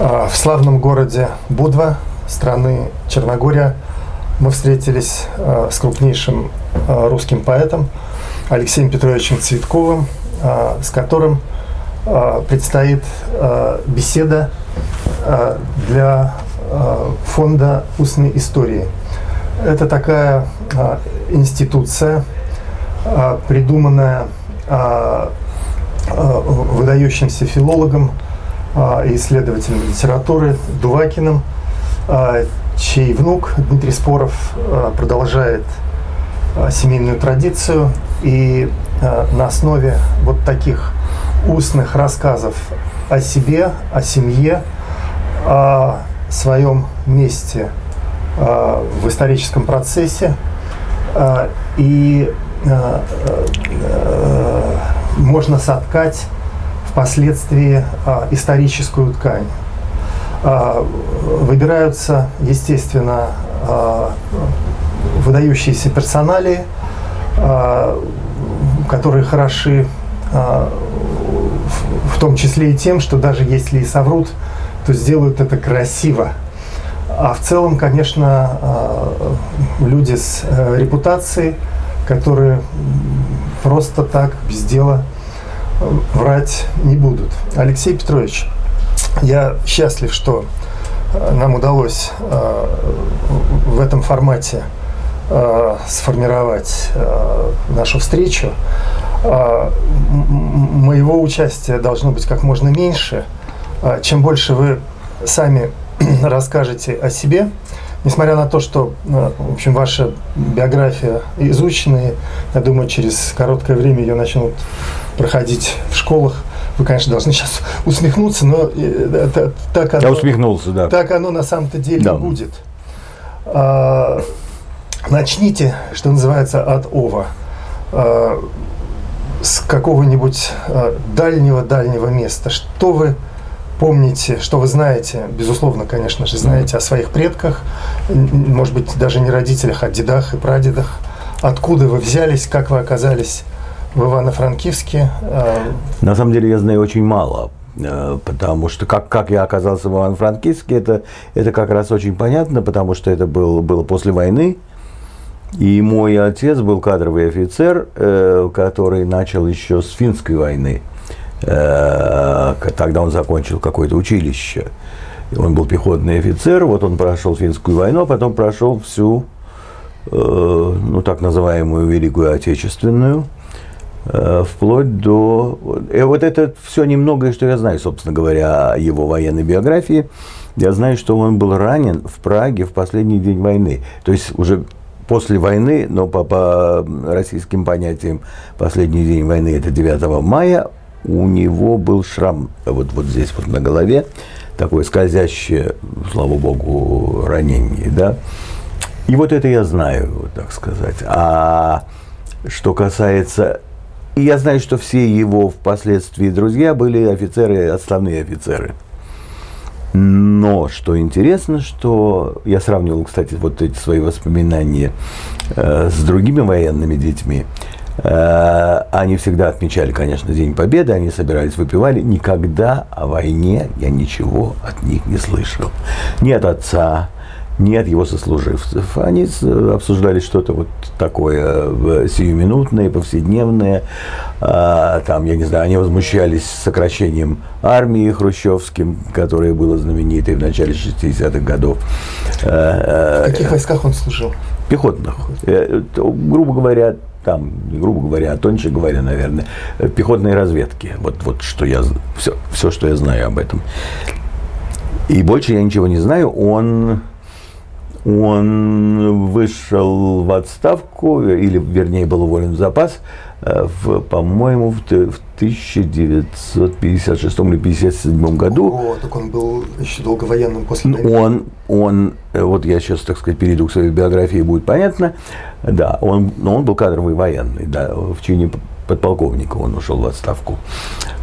В славном городе Будва, страны Черногория, мы встретились с крупнейшим русским поэтом Алексеем Петровичем Цветковым, с которым предстоит беседа для фонда устной истории. Это такая институция, придуманная выдающимся филологом и исследователем литературы Дувакиным, чей внук Дмитрий Споров продолжает семейную традицию и на основе вот таких устных рассказов о себе, о семье, о своем месте в историческом процессе и можно соткать впоследствии а, историческую ткань. А, выбираются, естественно, а, выдающиеся персонали, которые хороши в, том числе и тем, что даже если и соврут, то сделают это красиво. А в целом, конечно, люди с э, репутацией, которые просто так, без дела врать не будут. Алексей Петрович, я счастлив, что э, нам удалось э, в этом формате э, сформировать нашу встречу. Моего участия должно быть как можно меньше. Чем больше вы сами расскажете о себе, несмотря на то, что, в общем, ваша биография изученная, я думаю, через короткое время ее начнут проходить в школах. Вы, конечно, должны сейчас усмехнуться, но э, это, так, оно, Я усмехнулся, да. так оно на самом-то деле да. будет. А, начните, что называется, от ова. А, с какого-нибудь а, дальнего-дальнего места. Что вы помните, что вы знаете, безусловно, конечно же, знаете о своих предках, может быть, даже не родителях, а дедах и прадедах. Откуда вы взялись, как вы оказались в Ивано-Франкивске? Э, На самом деле я знаю очень мало, э, потому что как, как я оказался в Ивано-Франкивске, это, это как раз очень понятно, потому что это был, было после войны, и мой отец был кадровый офицер, э, который начал еще с финской войны. Тогда он закончил какое-то училище. Он был пехотный офицер, вот он прошел финскую войну, а потом прошел всю, ну, так называемую Великую Отечественную. Э, вплоть до... И вот это все немногое, что я знаю, собственно говоря, о его военной биографии. Я знаю, что он был ранен в Праге в последний день войны. То есть уже после войны, но по, по российским понятиям последний день войны это 9 мая, у него был шрам вот, вот здесь вот на голове, такое скользящее, слава богу, ранение, да. И вот это я знаю, так сказать. А что касается и я знаю, что все его впоследствии друзья были офицеры, отставные офицеры. Но что интересно, что я сравнивал, кстати, вот эти свои воспоминания э, с другими военными детьми. Э, они всегда отмечали, конечно, День Победы, они собирались, выпивали. Никогда о войне я ничего от них не слышал. Ни от отца, нет его сослуживцев. Они обсуждали что-то вот такое э, сиюминутное, повседневное. А, там, я не знаю, они возмущались сокращением армии хрущевским, которое было знаменитой в начале 60-х годов. А, в каких войсках он служил? Пехотных. Э, грубо говоря, там, грубо говоря, а тоньше говоря, наверное, пехотной разведки. Вот, вот что я, все, все, что я знаю об этом. И больше я ничего не знаю. Он он вышел в отставку, или, вернее, был уволен в запас, э, в, по-моему, в, в 1956 или 1957 году. О, так он был еще долго военным после войны. Он, он, э, вот я сейчас, так сказать, перейду к своей биографии, будет понятно. Да, он, но он был кадровый военный, да, в чине подполковника он ушел в отставку.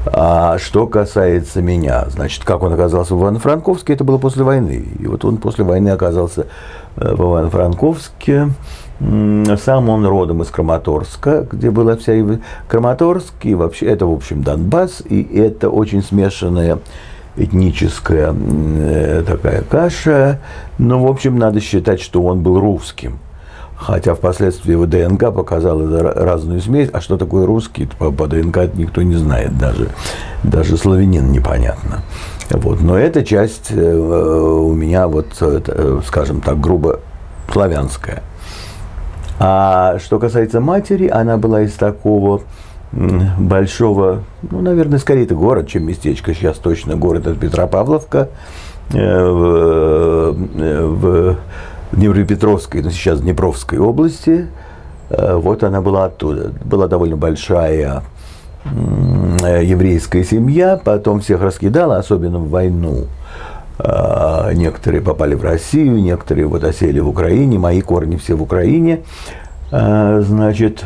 А что касается меня, значит, как он оказался в Ивано-Франковске, это было после войны. И вот он после войны оказался э, в Ивано-Франковске. Сам он родом из Краматорска, где была вся. Краматорск, и вообще это, в общем, Донбасс, и это очень смешанная этническая э, такая каша. Но, в общем, надо считать, что он был русским. Хотя впоследствии его ДНК показала разную смесь. А что такое русский, по, по ДНК никто не знает. Даже, даже славянин непонятно. Вот. Но эта часть э, у меня, вот, э, скажем так, грубо славянская. А что касается матери, она была из такого большого, ну, наверное, скорее это город, чем местечко. Сейчас точно город это Петропавловка э, в, в Днепропетровской, но сейчас Днепровской области. Вот она была оттуда. Была довольно большая еврейская семья, потом всех раскидала, особенно в войну. А, некоторые попали в Россию, некоторые вот осели в Украине, мои корни все в Украине. Значит,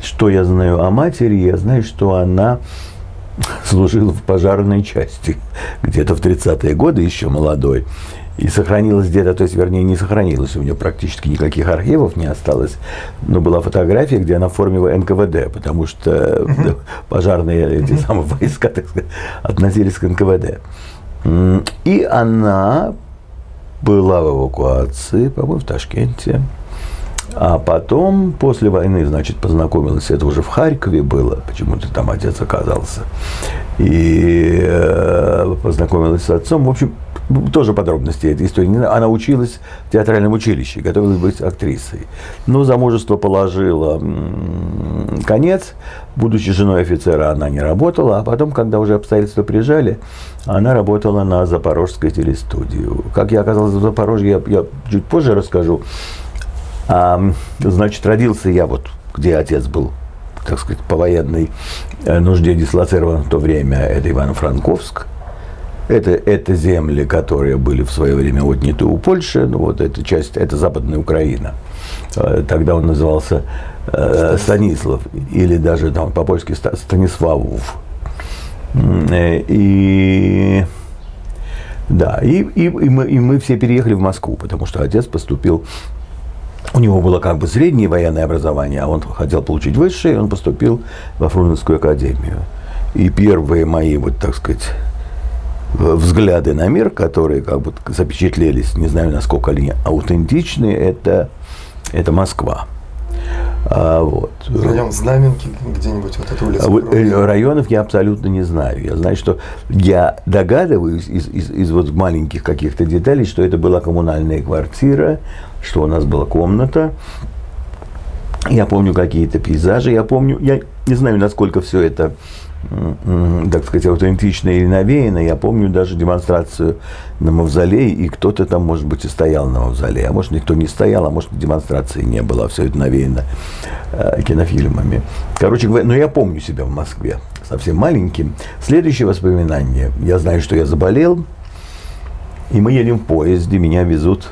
что я знаю о матери? Я знаю, что она служила в пожарной части где-то в 30-е годы, еще молодой. И сохранилось где-то, то есть, вернее, не сохранилось, у нее практически никаких архивов не осталось, но была фотография, где она в форме НКВД, потому что пожарные эти самые войска, так сказать, относились к НКВД. И она была в эвакуации, по-моему, в Ташкенте. А потом, после войны, значит, познакомилась, это уже в Харькове было, почему-то там отец оказался. И э, познакомилась с отцом. В общем, тоже подробности этой истории. Она училась в театральном училище, готовилась быть актрисой. Но замужество положило конец. Будучи женой офицера, она не работала. А потом, когда уже обстоятельства прижали, она работала на Запорожской телестудии. Как я оказалась в Запорожье, я, я чуть позже расскажу. А, значит, родился я вот, где отец был так сказать, по военной э, нужде дислоцирован в то время, это Ивано-Франковск. Это, это земли, которые были в свое время отняты у Польши, ну вот эта часть, это Западная Украина. Э, тогда он назывался э, Станислав, или даже там по-польски Станиславов. Э, и да, и, и, и, мы, и мы все переехали в Москву, потому что отец поступил у него было как бы среднее военное образование, а он хотел получить высшее, и он поступил во Фрунзенскую академию. И первые мои, вот так сказать, взгляды на мир, которые как бы запечатлелись, не знаю, насколько они аутентичны, это, это Москва. А, вот. Район Знаменки где-нибудь, вот эта улица. А, районов я абсолютно не знаю. Я знаю, что я догадываюсь из, из, из вот маленьких каких-то деталей, что это была коммунальная квартира, что у нас была комната. Я помню какие-то пейзажи, я помню, я не знаю, насколько все это так сказать, аутентично или навеяно. Я помню даже демонстрацию на мавзолее, и кто-то там, может быть, и стоял на мавзолее, а может, никто не стоял, а может, демонстрации не было, а все это навеяно э, кинофильмами. Короче говоря, но я помню себя в Москве совсем маленьким. Следующее воспоминание. Я знаю, что я заболел, и мы едем в поезде, меня везут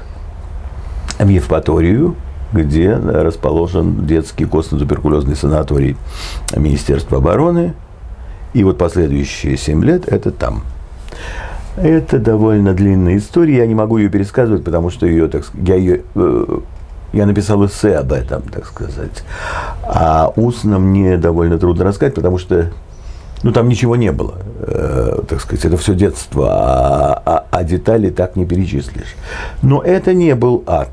в Евпаторию, где расположен детский костно-туберкулезный санаторий Министерства обороны – и вот последующие 7 лет это там. Это довольно длинная история, я не могу ее пересказывать, потому что ее, так, я ее э, я написал эссе об этом, так сказать. А устно мне довольно трудно рассказать, потому что ну, там ничего не было, э, так сказать, это все детство, а, а, а детали так не перечислишь. Но это не был ад,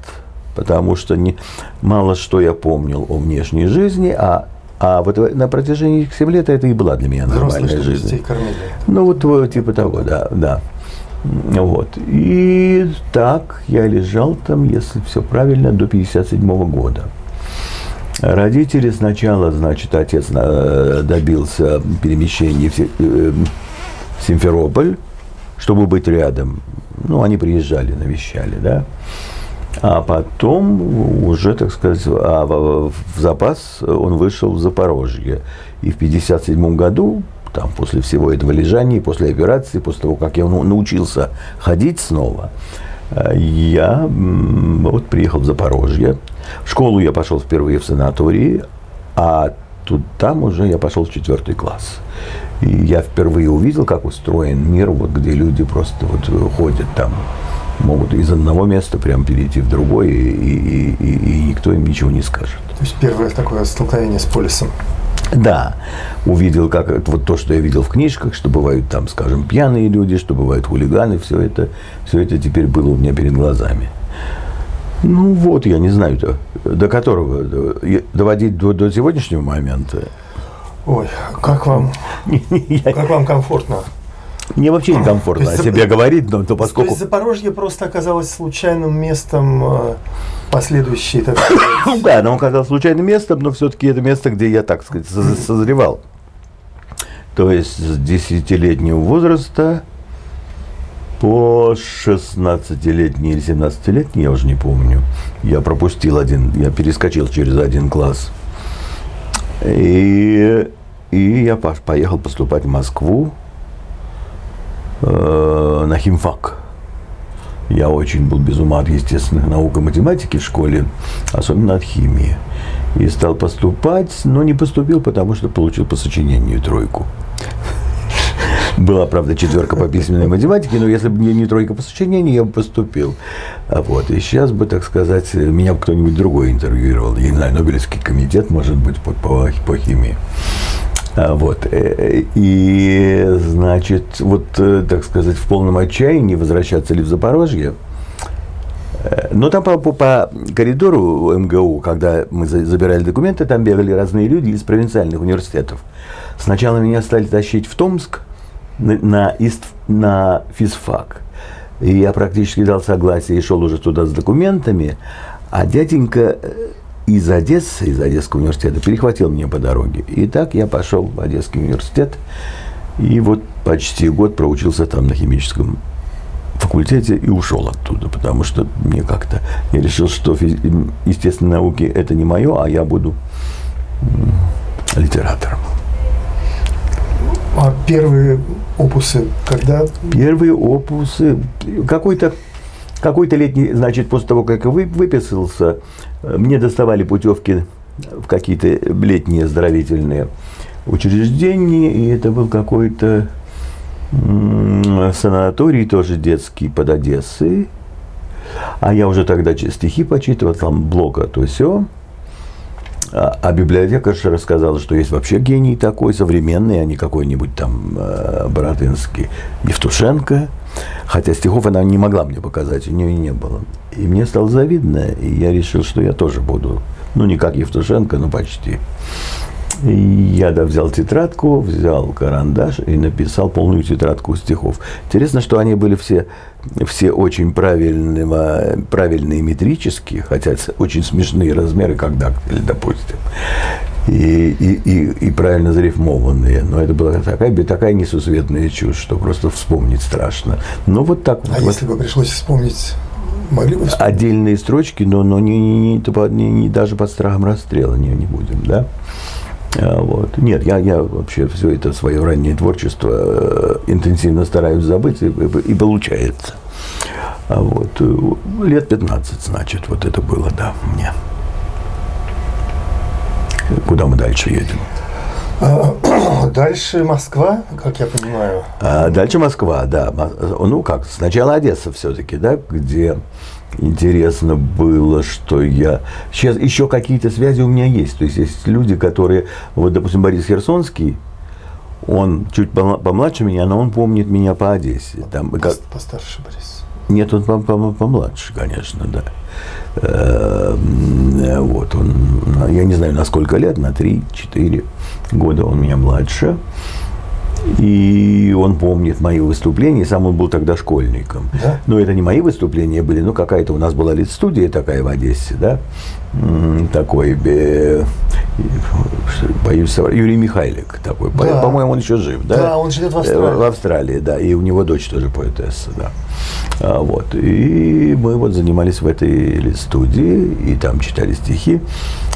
потому что не, мало что я помнил о внешней жизни, а а вот на протяжении 7 лет это и была для меня нормальная жизнь. Кормили. Ну, вот типа того, да, да. Вот. И так я лежал там, если все правильно, до 57 года. Родители сначала, значит, отец э, добился перемещения в э, Симферополь, чтобы быть рядом. Ну, они приезжали, навещали, да. А потом уже, так сказать, а в запас он вышел в Запорожье. И в 1957 году, там, после всего этого лежания, после операции, после того, как я научился ходить снова, э, я вот приехал в Запорожье. В школу я пошел впервые в санатории, а тут там уже я пошел в четвертый класс. И я впервые увидел, как устроен мир, вот где люди просто вот ходят там могут из одного места прям перейти в другое, и, и, и, и никто им ничего не скажет. То есть первое такое столкновение с полисом. Да, увидел, как вот то, что я видел в книжках, что бывают там, скажем, пьяные люди, что бывают хулиганы, все это, все это теперь было у меня перед глазами. Ну вот, я не знаю, до, до которого, до, доводить до, до сегодняшнего момента. Ой, как вам, как вам комфортно? Мне вообще некомфортно о себе говорить, но то поскольку... То есть Запорожье просто оказалось случайным местом э, последующей, так сказать... Да, оно оказалось случайным местом, но все-таки это место, где я, так сказать, созревал. То есть с десятилетнего возраста по 16-летний или 17-летний, я уже не помню, я пропустил один, я перескочил через один класс. И, и я поехал поступать в Москву э, на химфак. Я очень был без ума от естественных наук и математики в школе, особенно от химии. И стал поступать, но не поступил, потому что получил по сочинению тройку. Была, правда, четверка по письменной математике, но если бы не, не тройка по сочинению, я бы поступил. А вот. И сейчас бы, так сказать, меня кто-нибудь другой интервьюировал. Я не знаю, Нобелевский комитет, может быть, по, по, по химии. А, вот. Э, и, значит, вот, э, так сказать, в полном отчаянии возвращаться ли в Запорожье, э, но там по, по, по коридору МГУ, когда мы забирали документы, там бегали разные люди из провинциальных университетов. Сначала меня стали тащить в Томск на, на, на физфак. И я практически дал согласие и шел уже туда с документами. А дяденька из Одессы, из Одесского университета, перехватил меня по дороге. И так я пошел в Одесский университет. И вот почти год проучился там на химическом факультете и ушел оттуда, потому что мне как-то я решил, что физ... естественные науки это не мое, а я буду литератором. А первые опусы когда? Первые опусы какой-то какой-то летний, значит, после того, как я выписался, мне доставали путевки в какие-то летние оздоровительные учреждения, и это был какой-то санаторий, тоже детский под Одессой. А я уже тогда стихи почитывал, там блока, то все. А, а библиотекарша рассказала, что есть вообще гений такой, современный, а не какой-нибудь там э, Бородынский, Евтушенко. Хотя стихов она не могла мне показать, у нее не было. И мне стало завидно, и я решил, что я тоже буду, ну, не как Евтушенко, но почти. И я да, взял тетрадку, взял карандаш и написал полную тетрадку стихов. Интересно, что они были все, все очень правильного, правильные метрические, хотя очень смешные размеры, как дактиль, допустим. И, и, и, и правильно зарифмованные. Но это была такая, такая несусветная чушь, что просто вспомнить страшно. Ну, вот так а вот. если бы пришлось вспомнить Могли бы вспомнить? Отдельные строчки, но, но не, не, не, не, не, даже под страхом расстрела не, не будем, да? А, вот. Нет, я, я вообще все это свое раннее творчество э, интенсивно стараюсь забыть, и, и, и получается. А вот. Э, лет 15, значит, вот это было, да, мне. Куда мы дальше едем? А, дальше Москва, как я понимаю. А, дальше Москва, да. Ну как, сначала Одесса все-таки, да, где интересно было, что я... Сейчас еще какие-то связи у меня есть. То есть есть люди, которые... Вот, допустим, Борис Херсонский, он чуть помладше меня, но он помнит меня по Одессе. Там, как... Постарше Борис. Нет, он помладше, конечно, да. Эм, вот он, я не знаю, на сколько лет, на 3-4 года он меня младше. И он помнит мои выступления, сам он был тогда школьником. Да? Но это не мои выступления были, ну какая-то у нас была студия такая в Одессе, да, такой, э, боюсь, Юрий Михайлик такой, да. по-моему, он еще жив, да? Да, он живет в Австралии. В Австралии, да, и у него дочь тоже поэтесса, да. А, вот, и мы вот занимались в этой студии, и там читали стихи.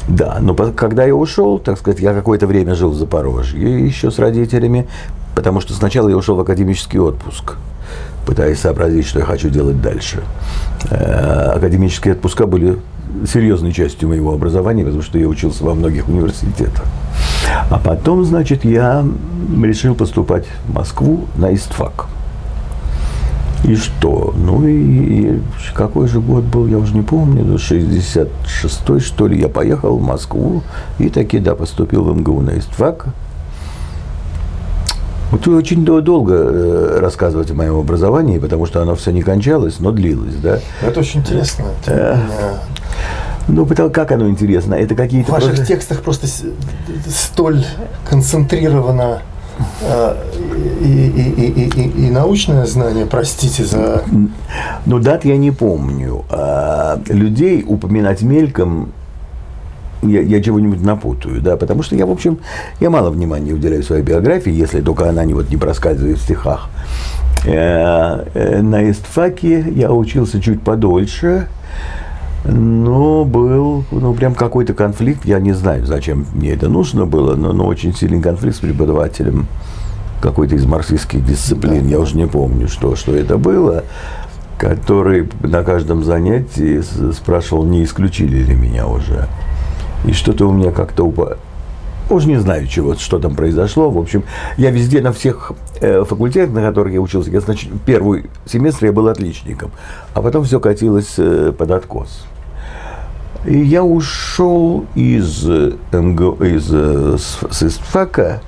Да, но когда я ушел, так сказать, я какое-то время жил в Запорожье еще с родителями, потому что сначала я ушел в академический отпуск, пытаясь сообразить, что я хочу делать дальше. Э, академические отпуска были серьезной частью моего образования, потому что я учился во многих университетах. А потом, значит, я решил поступать в Москву на ИСТФАК. И что? Ну и, и какой же год был, я уже не помню, 66-й, что ли, я поехал в Москву и таки, да, поступил в МГУ на истфак. Вот вы очень долго э, рассказывать о моем образовании, потому что оно все не кончалось, но длилось, да? Это очень интересно. Ну, потому как оно интересно? Это какие-то... В ваших просто... текстах просто столь концентрировано а, и, и, и, и, и научное знание, простите за... Ну, дат я не помню. А людей упоминать мельком я, я чего-нибудь напутаю, да, потому что я, в общем, я мало внимания уделяю своей биографии, если только она не, вот, не проскальзывает в стихах. Э, э, на истфаке я учился чуть подольше, но был, ну, прям какой-то конфликт, я не знаю, зачем мне это нужно было, но, но очень сильный конфликт с преподавателем какой-то из марксистских дисциплин, я уже не помню, что, что это было, который на каждом занятии спрашивал, не исключили ли меня уже. И что-то у меня как-то упало. Уже не знаю, чего, что там произошло. В общем, я везде, на всех э, факультетах, на которых я учился, я, значит, первый семестр я был отличником, а потом все катилось э, под откос. И я ушел из, МГ, из, э, с ИСТФАКа,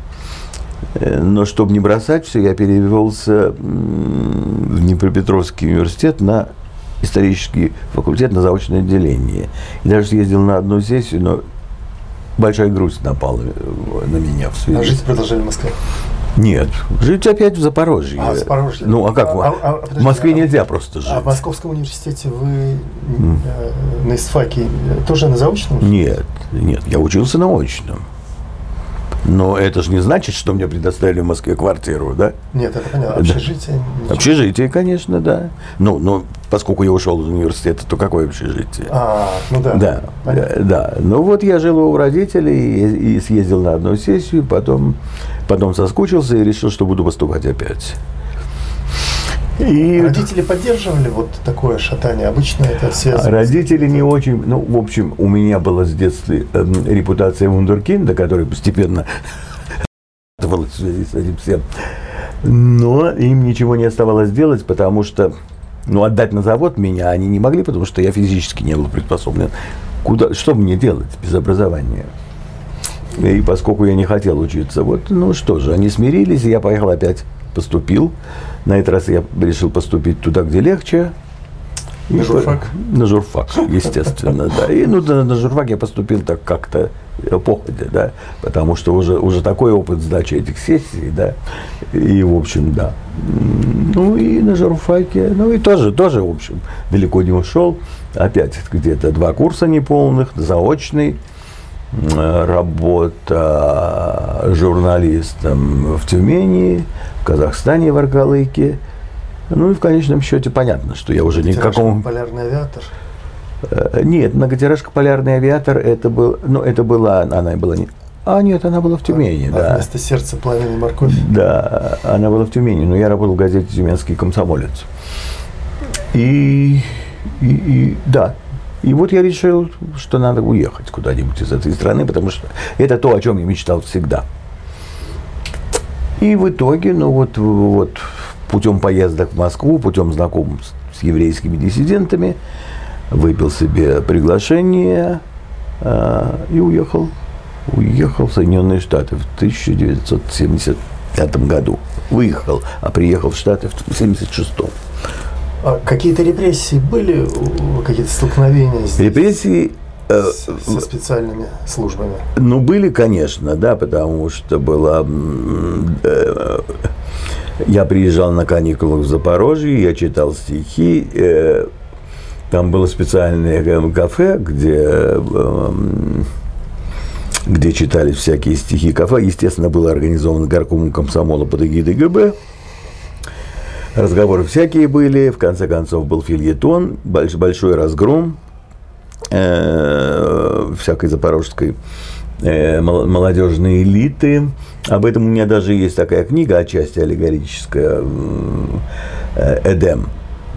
э, но чтобы не бросать все, я перевелся в Днепропетровский университет на исторический факультет на заочное отделение. И даже съездил на одну сессию, но большая грусть напала э, на меня в связи. А жить продолжали в Москве? Нет, жить опять в Запорожье. А, в Запорожье. Ну, а как? А, а, а, подожди, в Москве а, нельзя просто жить. А в Московском университете вы mm. э, на ИСФАКе тоже на заочном? Нет, нет, я учился на очном. Но это же не значит, что мне предоставили в Москве квартиру, да? Нет, это понятно. Общежитие? Да. Общежитие, конечно, да. Ну, ну, поскольку я ушел из университета, то какое общежитие? А, ну да. Да, понятно. Да. Ну вот я жил у родителей и съездил на одну сессию, потом, потом соскучился и решил, что буду поступать опять. И родители поддерживали вот такое шатание? Обычно это связано? Родители не очень... Ну, в общем, у меня была с детства э, репутация вундеркинда, который постепенно в связи с этим всем. Но им ничего не оставалось делать, потому что ну, отдать на завод меня они не могли, потому что я физически не был приспособлен. Куда, что мне делать без образования? И поскольку я не хотел учиться, вот, ну что же, они смирились, и я поехал опять, поступил. На этот раз я решил поступить туда, где легче. На журфак? На журфак, естественно, да. И ну, на, на журфак я поступил так как-то походя, да, потому что уже, уже такой опыт сдачи этих сессий, да, и, в общем, да. Ну, и на журфаке, ну, и тоже, тоже, в общем, далеко не ушел. Опять где-то два курса неполных, заочный, работа журналистом в Тюмени, в Казахстане, в Аркалыке. Ну и в конечном счете понятно, что я уже никакому... Полярный авиатор? Э, нет, многотиражка «Полярный авиатор» это был, ну, это была, она была не, а нет, она была в Тюмени, а, да. Вместо сердца пламени морковь. Да, она была в Тюмени, но я работал в газете «Тюменский комсомолец». И, и, и да, и вот я решил, что надо уехать куда-нибудь из этой страны, потому что это то, о чем я мечтал всегда. И в итоге, ну вот, вот путем поездок в Москву, путем знакомств с еврейскими диссидентами, выпил себе приглашение э, и уехал. Уехал в Соединенные Штаты в 1975 году. Выехал, а приехал в Штаты в 1976. А какие-то репрессии были, какие-то столкновения здесь? Репрессии э, со специальными службами? Ну, были, конечно, да, потому что была... Э, я приезжал на каникулах в Запорожье, я читал стихи, э, там было специальное кафе, где, где читались всякие стихи кафе. Естественно, было организовано горкомом комсомола под эгидой ГБ. Разговоры всякие были, в конце концов был фильетон, больш, большой разгром э, всякой запорожской э, молодежной элиты. Об этом у меня даже есть такая книга, отчасти аллегорическая, э, «Эдем»,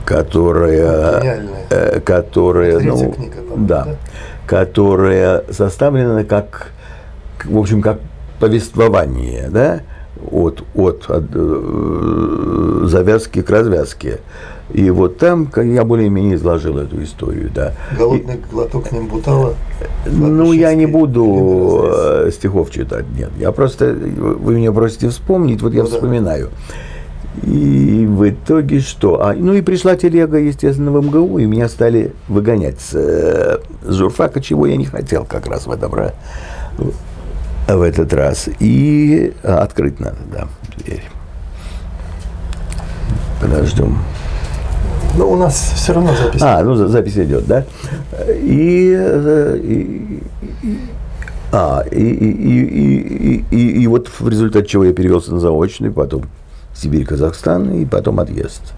которая, э, которая, ну, книга, да, да, которая составлена как, в общем, как повествование, да, от, от, от э, завязки к развязке. И вот там я более-менее изложил эту историю, да. Голодный и, глоток Нимбутала. Ну, я не буду э, стихов читать, нет. Я просто, вы меня просите вспомнить, вот ну, я да. вспоминаю. И в итоге что? А, ну и пришла телега, естественно, в МГУ, и меня стали выгонять с, э, с журфака, чего я не хотел как раз в этом в этот раз. И открыть надо, да, дверь. Подождем. Ну, у нас все равно запись. А, ну запись идет, да? И, и, и а, и, и, и, и, и вот в результате чего я перевелся на заочный, потом Сибирь, Казахстан и потом отъезд.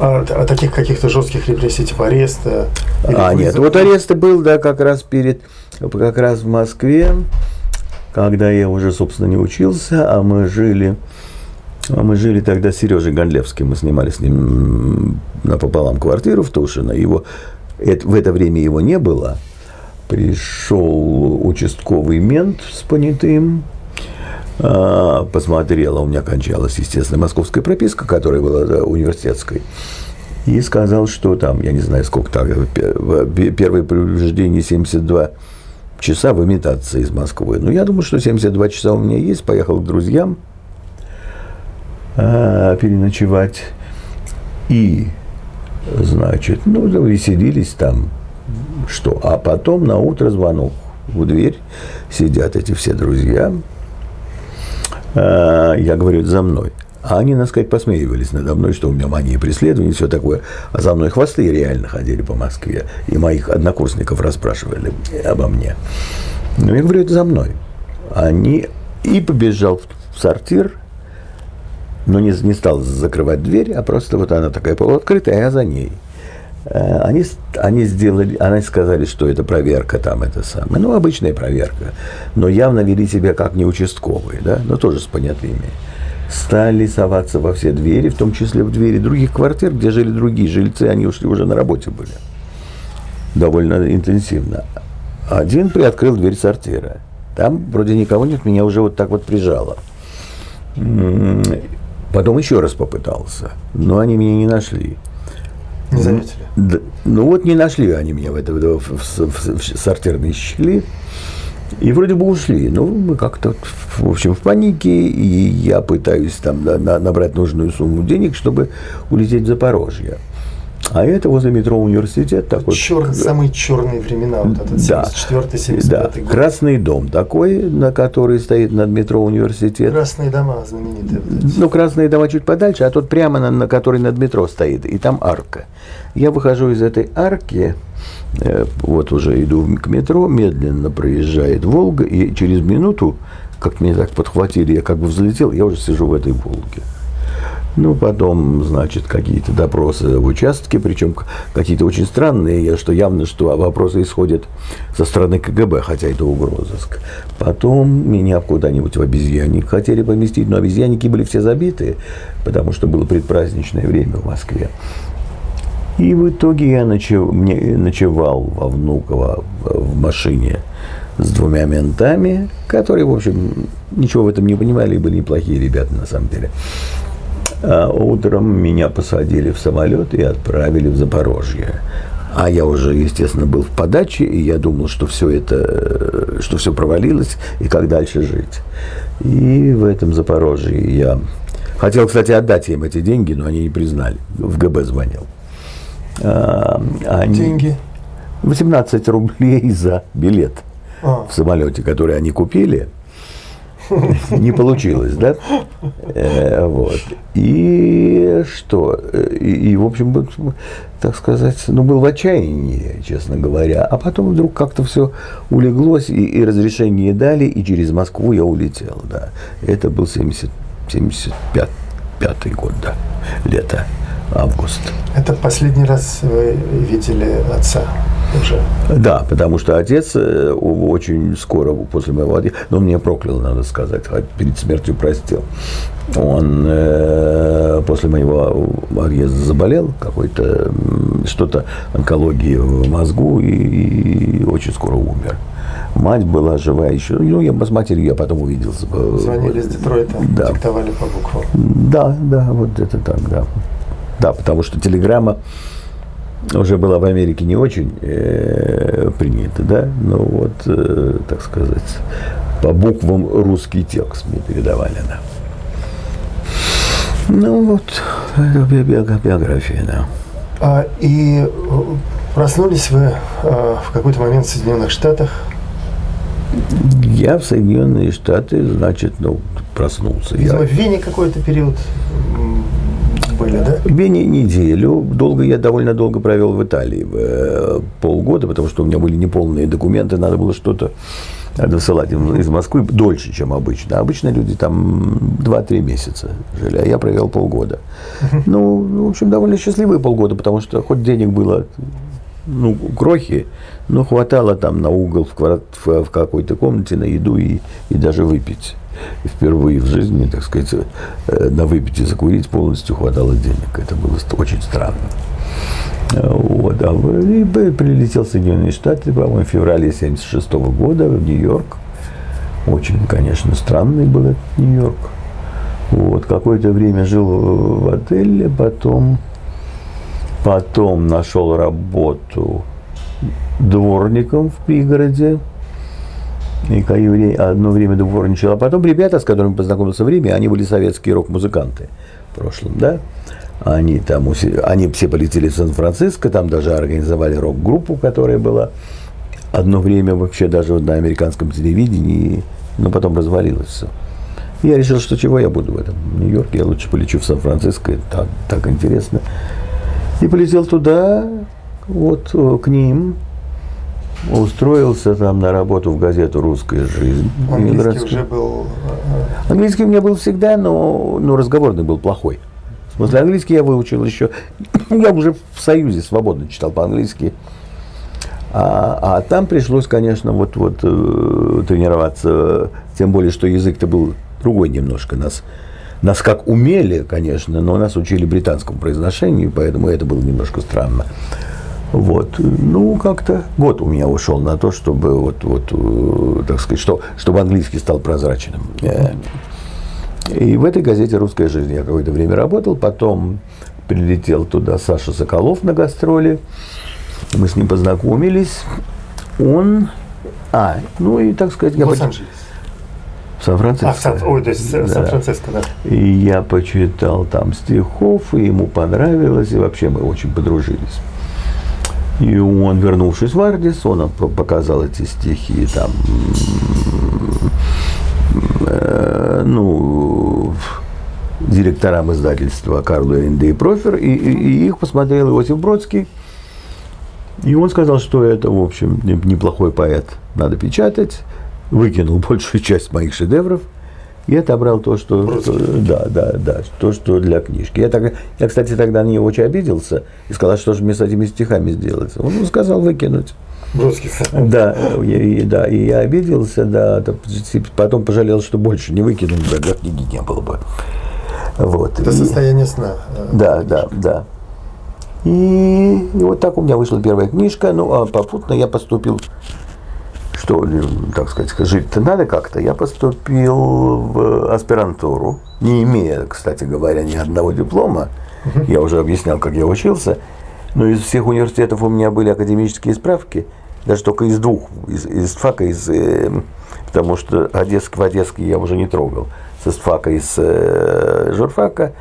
А, а таких каких-то жестких репрессий, типа ареста? А, нет, вот арест был, да, как раз перед, как раз в Москве, когда я уже, собственно, не учился, а мы жили, а мы жили тогда с Сережей Гондлевским, мы снимали с ним напополам квартиру в Тушино, его, это, в это время его не было, пришел участковый мент с понятым, а, посмотрела, у меня кончалась, естественно, московская прописка, которая была университетской, и сказал, что там, я не знаю, сколько там, первое предупреждение 72 часа в имитации из Москвы. Ну, я думаю, что 72 часа у меня есть, поехал к друзьям а, переночевать. И, значит, ну, веселились там, что. А потом на утро звонок в дверь, сидят эти все друзья, Э, я говорю, за мной. А они, надо сказать, посмеивались надо мной, что у меня мания преследования и все такое. А за мной хвосты реально ходили по Москве. И моих однокурсников расспрашивали обо мне. Но я говорю, это за мной. Они... И побежал в сортир, но не, не стал закрывать дверь, а просто вот она такая полуоткрытая, а я за ней. Э, они, они сделали, они сказали, что это проверка там, это самое. Ну, обычная проверка. Но явно вели себя как не участковые, да, но тоже с понятыми. Стали соваться во все двери, в том числе в двери других квартир, где жили другие жильцы, они ушли уже на работе были. Довольно интенсивно. Один приоткрыл дверь сортира. Там вроде никого нет, меня уже вот так вот прижало. Потом еще раз попытался, но они меня не нашли. Не заметили? Да, ну вот не нашли они меня в, это, в, в, в, в сортирной щели. И вроде бы ушли. Ну, мы как-то, в общем, в панике. И я пытаюсь там на, на, набрать нужную сумму денег, чтобы улететь в Запорожье. А это возле метро университет такой. Чер, самые черные времена, вот этот 74-75 да. год. Красный дом такой, на который стоит над метро университет. Красные дома знаменитые. Ну, красные дома чуть подальше, а тот прямо на, на который над метро стоит. И там арка. Я выхожу из этой арки, э, вот уже иду к метро, медленно проезжает Волга, и через минуту, как меня так подхватили, я как бы взлетел, я уже сижу в этой Волге. Ну, потом, значит, какие-то допросы в участке, причем какие-то очень странные, что явно, что вопросы исходят со стороны КГБ, хотя это угрозыск. Потом меня куда-нибудь в обезьянник хотели поместить, но обезьянники были все забиты, потому что было предпраздничное время в Москве. И в итоге я ночев, мне, ночевал во Внуково в машине с двумя ментами, которые, в общем, ничего в этом не понимали и были неплохие ребята на самом деле. А утром меня посадили в самолет и отправили в Запорожье. А я уже, естественно, был в подаче, и я думал, что все это, что все провалилось, и как дальше жить. И в этом Запорожье я хотел, кстати, отдать им эти деньги, но они не признали. В ГБ звонил. А, они... Деньги? 18 рублей за билет а. в самолете, который они купили не получилось, да? Э, вот. И что? И, и, в общем, так сказать, ну, был в отчаянии, честно говоря. А потом вдруг как-то все улеглось, и, и разрешение дали, и через Москву я улетел, да. Это был 70, 75 пятый год, да, лето, август. Это последний раз вы видели отца? Уже. Да, потому что отец э, очень скоро после моего отъезда, но он меня проклял, надо сказать, перед смертью простил. Он э, после моего отъезда заболел какой-то что-то онкологии в мозгу и, и очень скоро умер. Мать была жива еще. Ну, я с матерью я потом увиделся. Звонили из Детройта, да. диктовали по буквам. Да, да, вот это так, да. Да, потому что телеграмма уже была в Америке не очень э, принята, да, но вот, э, так сказать, по буквам русский текст мне передавали, да. Ну вот, биография, да. А, и проснулись вы а, в какой-то момент в Соединенных Штатах? Я в Соединенные Штаты, значит, ну, проснулся. Видимо, я... в Вене какой-то период были, да? Вене неделю. Долго я довольно долго провел в Италии, э, полгода, потому что у меня были неполные документы, надо было что-то досылать из Москвы дольше, чем обычно. Обычно люди там 2-3 месяца жили, а я провел полгода. Ну, в общем, довольно счастливые полгода, потому что хоть денег было ну, крохи, но хватало там на угол в, в, в какой-то комнате на еду и, и даже выпить. И впервые в жизни, так сказать, э, на выпить и закурить полностью хватало денег. Это было очень странно. Вот, а и прилетел в Соединенные Штаты, по-моему, в феврале 76 года в Нью-Йорк. Очень, конечно, странный был этот Нью-Йорк. Вот, какое-то время жил в отеле, потом, потом нашел работу дворником в пригороде. И одно время дворничал. А потом ребята, с которыми познакомился в Риме, они были советские рок-музыканты в прошлом, да? Они там, они все полетели в Сан-Франциско, там даже организовали рок-группу, которая была одно время вообще даже на американском телевидении, но потом развалилось все. Я решил, что чего я буду в этом Нью-Йорке, я лучше полечу в Сан-Франциско, так, так интересно. И полетел туда, вот э, к ним, устроился там на работу в газету «Русская жизнь». Английский уже был... Э, Английский у меня был всегда, но, но разговорный был плохой. В смысле, английский я выучил еще. Я уже в Союзе свободно читал по-английски. А, а там пришлось, конечно, вот, вот э, тренироваться, тем более, что язык-то был другой немножко. Нас, нас как умели, конечно, но нас учили британскому произношению, поэтому это было немножко странно. Вот. Ну, как-то год у меня ушел на то, чтобы, вот, вот, э, так сказать, что, чтобы английский стал прозрачным. Э, и в этой газете «Русская жизнь» я какое-то время работал, потом прилетел туда Саша Соколов на гастроли, мы с ним познакомились, он, а, ну и, так сказать, я... Лос-Анджелес. Сан-Франциско. А, Сан, ой, то есть да. Сан-Франциско, да. И я почитал там стихов, и ему понравилось, и вообще мы очень подружились. И он, вернувшись в Ардис, он показал эти стихи там Э, ну, директорам издательства Карлу Энде и Профер, и, и, их посмотрел Иосиф Бродский. И он сказал, что это, в общем, неплохой поэт, надо печатать. Выкинул большую часть моих шедевров и отобрал то, что, что да, да, да, то, что для книжки. Я, так, я, кстати, тогда на него очень обиделся и сказал, что же мне с этими стихами сделать. Он сказал выкинуть. Бродский. Да, и, да, и я обиделся, да, потом пожалел, что больше не выкинул, тогда книги не было бы. Вот. Это и, состояние сна. Э, да, да, да. И, и вот так у меня вышла первая книжка, ну, а попутно я поступил, что, так сказать, жить-то надо как-то, я поступил в аспирантуру, не имея, кстати говоря, ни одного диплома, я уже объяснял, как я учился, но из всех университетов у меня были академические справки – даже только из двух, из, из ФАКа, из, э, потому что Одесск в Одесске я уже не трогал, с ФАКа, из э, журфака.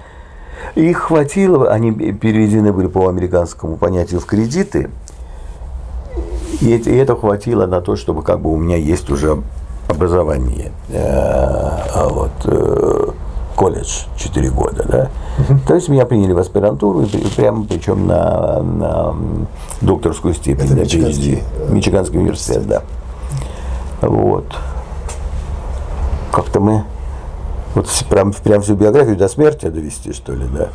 Их хватило, они переведены были по американскому понятию в кредиты, и и это хватило на то, чтобы как бы у меня есть уже образование. Э, а вот, э, колледж 4 года, да. Угу. То есть меня приняли в аспирантуру, прямо причем на, на докторскую степень, Это на Мичиганский, PhD. Мичиганский университет, да. Вот. Как-то мы вот прям, прям всю биографию до смерти довести, что ли, да.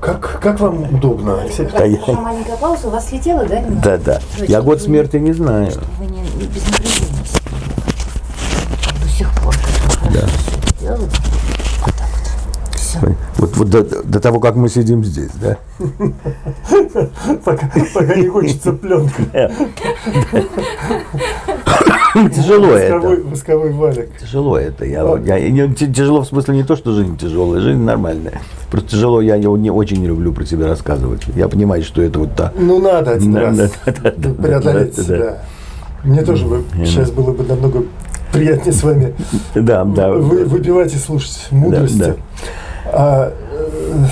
Как, как вам удобно? А я... Маленькая пауза, у вас слетела, да? Да, да. Значит, я год смерти не знаю. Что вы не, без напряжения. До сих пор. Да. Вот, вот до, до того, как мы сидим здесь, да? Пока, пока не хочется пленка. Тяжело восковой, это. Восковой валик. Тяжело это. Я, А. я- т- тяжело в смысле не то, что жизнь тяжелая, жизнь нормальная. Просто тяжело, я его не очень не люблю про себя рассказывать. Я понимаю, что это вот та. Ну, надо один Да, раз да, да, да, да, преодолеть да, да. себя. Мне тоже сейчас было бы намного приятнее с вами Да, да. вы, выпивать и слушать мудрости. да. А, э,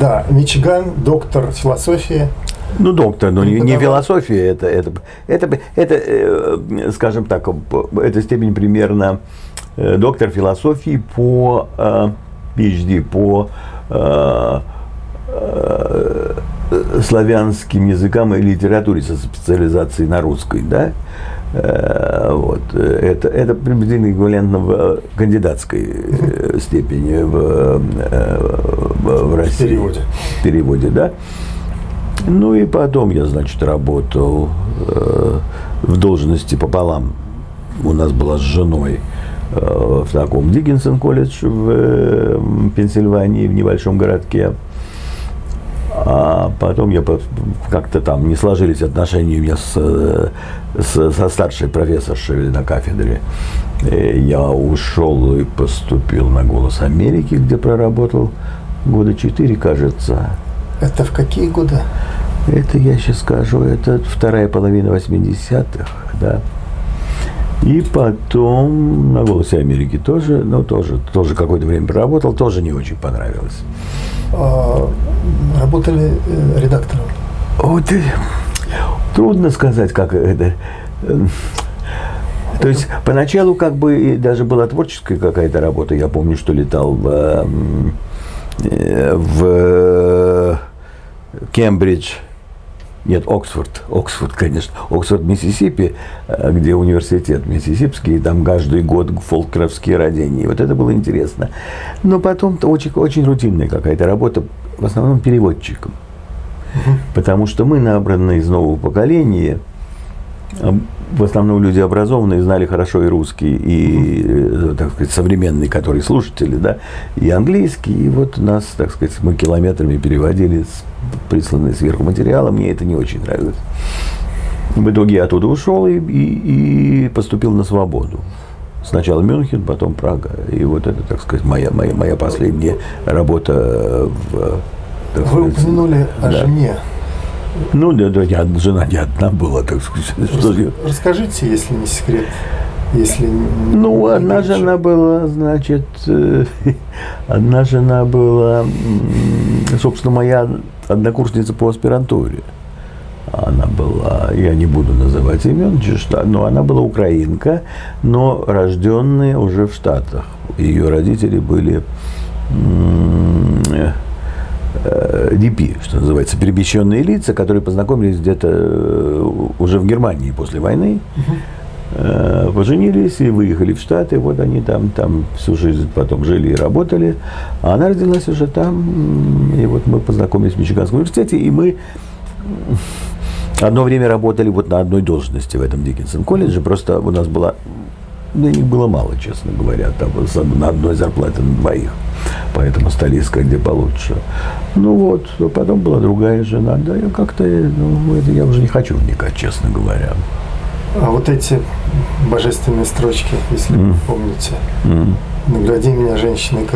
да, Мичиган, доктор философии. Ну, доктор, но не, не Преподавал. философия, это, это, это, это, э, скажем так, эта степень примерно э, доктор философии по э, PhD, по славянским языкам и литературе со специализацией на русской, да? Вот. Это, это приблизительно эквивалентно в кандидатской степени в, в, в России. переводе. В переводе, да. Ну и потом я, значит, работал э, в должности пополам. У нас была с женой э, в таком Диккенсон колледж в э, Пенсильвании, в небольшом городке. А потом я как-то там не сложились отношения у меня с, э, с- со старшей профессоршей на кафедре. Э, Я ушел и поступил на «Голос Америки», где проработал года четыре, кажется. Это в какие годы? Это я сейчас скажу, это вторая половина 80-х, да. И потом на «Голосе Америки» тоже, ну, тоже, тоже какое-то время проработал, тоже не очень понравилось. А, работали э, редактором. Вот трудно сказать, как это. эм, То есть поначалу как бы даже была творческая какая-то работа. Я помню, что летал в, эм, э, в Кембридж. Нет, Оксфорд, Оксфорд, конечно, Оксфорд, Миссисипи, э, где университет Миссисипский, и там каждый год фолкровские родения. Вот это было интересно. Но потом-то очень, очень рутинная какая-то работа, в основном переводчиком. Потому что мы набраны из нового поколения, в основном люди образованные, знали хорошо и русский, и, э, так сказать, современные, которые слушатели, да, и английский. И вот нас, так сказать, мы километрами переводили с присланные сверху материалы. Мне это не очень нравилось. В итоге я оттуда ушел и, и- и поступил на свободу. Сначала Мюнхен, потом Прага. И вот это, так сказать, моя, моя, моя последняя работа в... так Вы сказать, упомянули о да. жене. Ну, да, да, я- жена не одна была, так сказать. Что Расскажите, если не секрет. Если Ну, не одна горячо. жена была, значит, э, одна жена была, собственно, моя однокурсница по аспирантуре. Она была, я не буду называть имен, но она была украинка, но рожденная уже в Штатах. Ее родители были DP, что называется, перемещенные лица, которые познакомились где-то э, уже в Германии после войны, э, поженились и выехали в Штаты. Вот они там, там всю жизнь потом жили и работали. А она родилась уже там. И вот мы познакомились в Мичиганском университете, и мы одно время работали вот на одной должности в этом Диккенсон колледже. Просто у нас была да их было мало, честно говоря, там на одной зарплате на двоих. Поэтому стали искать, где получше. Ну вот, потом была другая жена. Да, я как-то, ну, это я уже не хочу вникать, честно говоря. А вот эти божественные строчки, если вы помните. М. Награди меня женщиной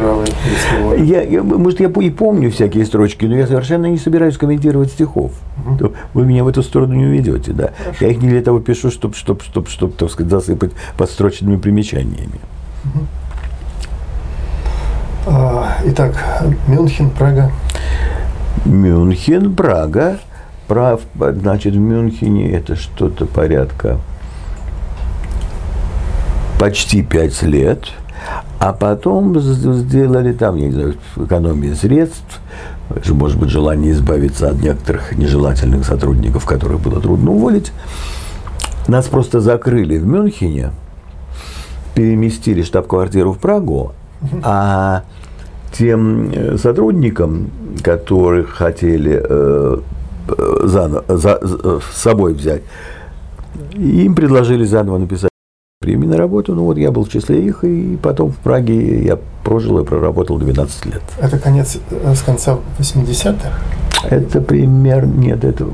вот. Я, я, может, я и помню всякие строчки, но я совершенно не собираюсь комментировать стихов. То Вы меня в эту сторону не уведете, да. Я их не для того пишу, чтобы, чтоб, чтоб, чтоб, так сказать, засыпать подстрочными примечаниями. А, итак, Мюнхен, Прага. Мюнхен, Прага. Прав, значит, в Мюнхене это что-то порядка почти пять лет. А потом сделали там, я не знаю, экономия средств, может быть, желание избавиться от некоторых нежелательных сотрудников, которых было трудно уволить. Нас просто закрыли в Мюнхене, переместили штаб-квартиру в Прагу, а тем э, сотрудникам, которых хотели э, э, зано- за- з- э, с собой взять, им предложили заново написать премии на работу. Ну вот я был в числе их, и потом в Праге я прожил и проработал 12 лет. Это конец э, с конца 80-х? Это пример, нет, это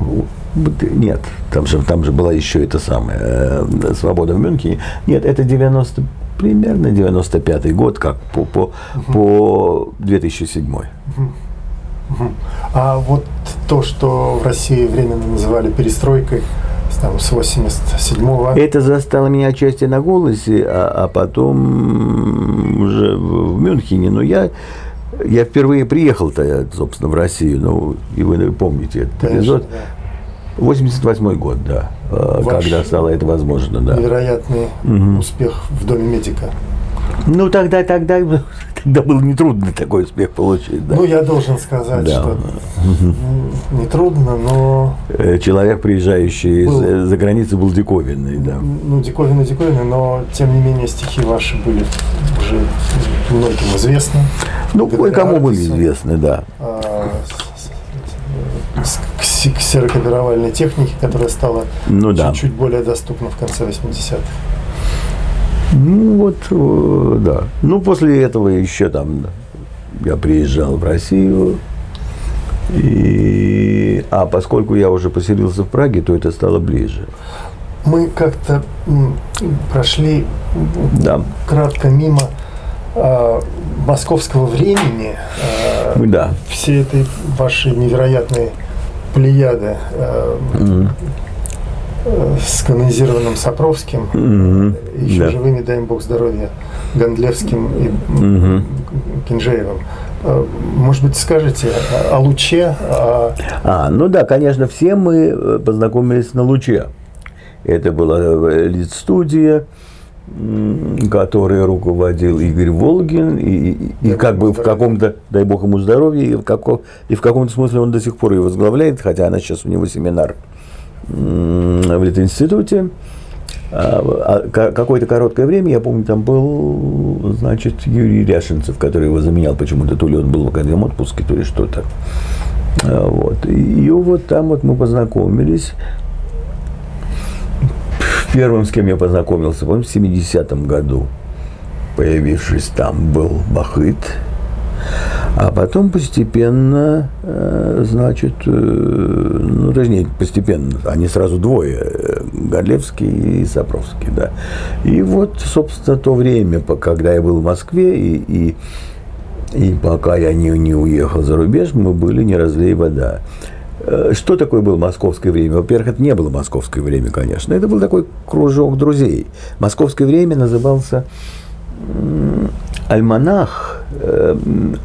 нет, там же, там же была еще это самое, э, свобода в Мюнхене. Нет, это 90, примерно 95 год, как по, по, по 2007. А вот то, что в России временно называли перестройкой, там, с 87-го. Это застало меня отчасти на голосе, а, а потом уже в Мюнхене. Но я, я впервые приехал-то, собственно, в Россию. Ну, и вы помните этот Конечно, эпизод. Да. 88 год, да, э, Ваш когда стало это возможно, да. Невероятный угу. успех в Доме медика. Ну, тогда, тогда, тогда было нетрудно такой успех получить. Да. Ну, я должен сказать, да. что нетрудно, но... Э, человек, приезжающий был, из-за границы, был диковинный, да. Ну, диковинный, диковинный, но, тем не менее, стихи ваши были уже многим известны. Ну, кое-кому были известны, да. А, ксерокопировальной техники, которая стала ну, да. чуть-чуть более доступна в конце 80-х. Ну вот, э, да. Ну после этого еще там я приезжал в Россию. И, а поскольку я уже поселился в Праге, то это стало ближе. Мы как-то прошли да. кратко мимо э, московского времени. Э, да. Все этой ваши невероятные плеяды. Э, mm с канонизированным Сапровским, mm-hmm. еще да. живыми, дай им Бог здоровья, Гондлевским и mm-hmm. Кинжеевым. Э, может быть, скажете о Луче? О... А, ну да, конечно, все мы э, познакомились на Луче. Это была э, лиц-студия, которой руководил Игорь Волгин, и, и, и как бы в каком-то, дай бог ему здоровья, и в, каком, и в каком-то смысле он до сих пор ее возглавляет, хотя она сейчас у него семинар в Литинституте. А, а, какое-то короткое время, я помню, там был, значит, Юрий Ряшинцев, который его заменял почему-то, то ли он был в академии отпуске, то ли что-то. А, вот. И вот там вот мы познакомились. Первым, с кем я познакомился, помню, в 70-м году, появившись там, был Бахыт, а потом постепенно, э, значит, э, ну, точнее, постепенно, они сразу двое, э, Горлевский и Сапровский, да. И вот, собственно, то время, когда я был в Москве, и, и, и пока я не, не уехал за рубеж, мы были не разлей вода. Что такое было московское время? Во-первых, это не было московское время, конечно. Это был такой кружок друзей. Московское время назывался альманах э,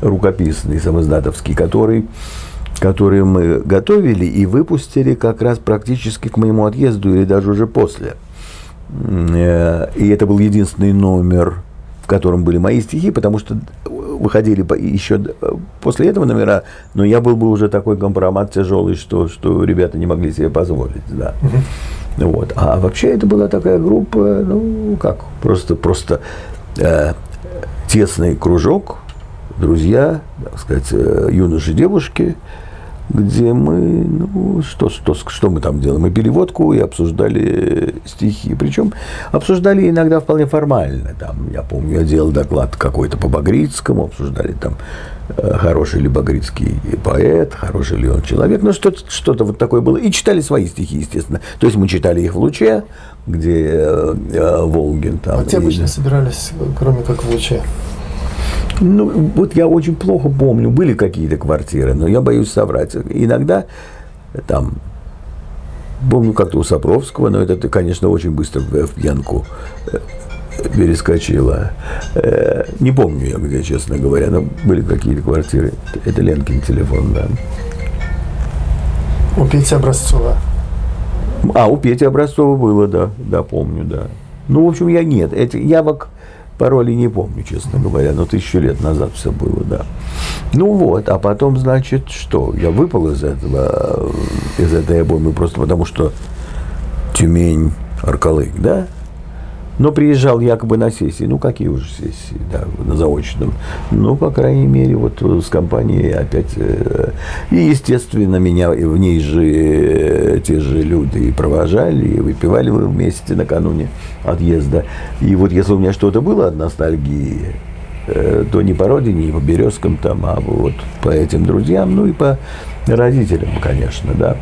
рукописный, самоздатовский, который, который мы готовили и выпустили как раз практически к моему отъезду или даже уже после. Э, и это был единственный номер, в котором были мои стихи, потому что выходили еще после этого номера, но я был бы уже такой компромат тяжелый, что, что ребята не могли себе позволить. Да. Вот. А вообще это была такая группа, ну как, просто, просто э, тесный кружок, друзья, так сказать, э, юноши, девушки, где мы, ну, что, что, что мы там делаем? Мы пили водку и обсуждали стихи. Причем обсуждали иногда вполне формально. Там, я помню, я делал доклад какой-то по Багрицкому, обсуждали там, э, хороший ли Багрицкий поэт, хороший ли он человек. Ну, что-то, что-то вот такое было. И читали свои стихи, естественно. То есть мы читали их в «Луче», где э, э, Волгин там. А те обычно собирались, кроме как в Луче? Ну, вот я очень плохо помню, были какие-то квартиры, но я боюсь соврать. Иногда там, помню как-то у Сапровского, но это, конечно, очень быстро в пьянку э, перескочила. Э, не помню я где, честно говоря, но были какие-то квартиры. Это Ленкин телефон, да. У Пети Образцова а, у Пети Образцова было, да, да, помню, да. Ну, в общем, я нет, эти явок паролей не помню, честно говоря, но тысячу лет назад все было, да. Ну вот, а потом, значит, что? Я выпал из этого, из этой обоймы просто потому, что Тюмень, Аркалык, да? Но приезжал якобы на сессии. Ну, какие уже сессии, да, на заочном. Ну, по крайней мере, вот с компанией опять... Э, и, естественно, меня в ней же э, те же люди и провожали, и выпивали мы вместе накануне отъезда. И вот если у меня что-то было от ностальгии, э, то не по родине, не по березкам там, а вот по этим друзьям, ну и по родителям, конечно, да.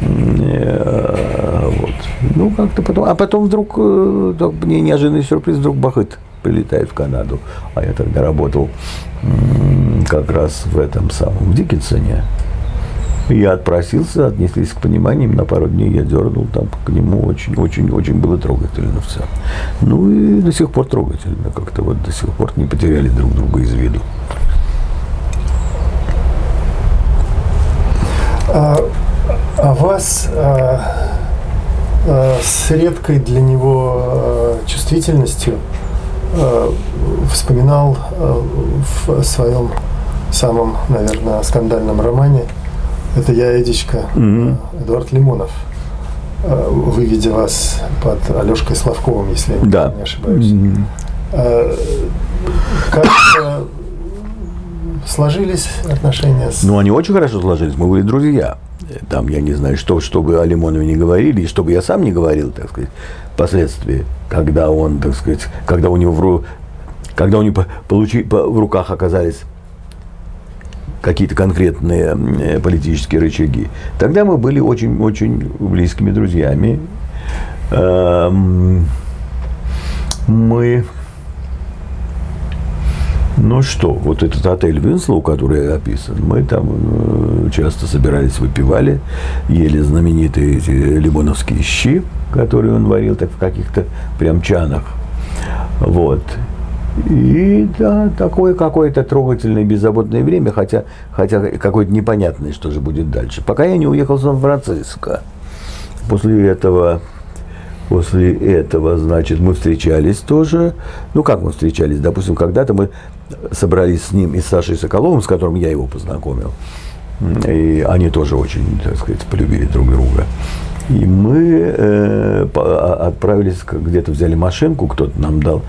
Э, вот. Ну, как-то потом. А потом вдруг, э, мне неожиданный сюрприз, вдруг Бахыт прилетает в Канаду. А я тогда работал как раз в этом самом, в Диккенсоне. Я отпросился, отнеслись к пониманию, на пару дней я дернул там к нему, очень, очень, очень было трогательно все. Ну и до сих пор трогательно, как-то вот до сих пор не потеряли друг друга из виду. А вас э, э, с редкой для него э, чувствительностью э, вспоминал э, в своем самом, наверное, скандальном романе «Это я, Эдичка» mm-hmm. Эдуард Лимонов, э, выведя вас под Алешкой Славковым, если я да. не ошибаюсь. Mm-hmm. Э, как сложились отношения с... Ну, они очень хорошо сложились, мы были друзья там, я не знаю, что, чтобы о Лимонове не говорили, и чтобы я сам не говорил, так сказать, впоследствии, когда он, так сказать, когда у него в, когда у него получи, в руках оказались какие-то конкретные э, политические рычаги. Тогда мы были очень-очень близкими друзьями. Эм, мы ну что, вот этот отель Винслоу, который описан, мы там э, часто собирались, выпивали, ели знаменитые эти лимоновские щи, которые он варил так в каких-то прям чанах. Вот. И да, такое какое-то трогательное, беззаботное время, хотя, хотя какое-то непонятное, что же будет дальше. Пока я не уехал в Сан-Франциско. После этого После этого, значит, мы встречались тоже. Ну, как мы встречались? Допустим, когда-то мы собрались с ним и с Сашей Соколовым, с которым я его познакомил. И они тоже очень, так сказать, полюбили друг друга. И мы э, а, отправились, где-то взяли машинку, кто-то нам дал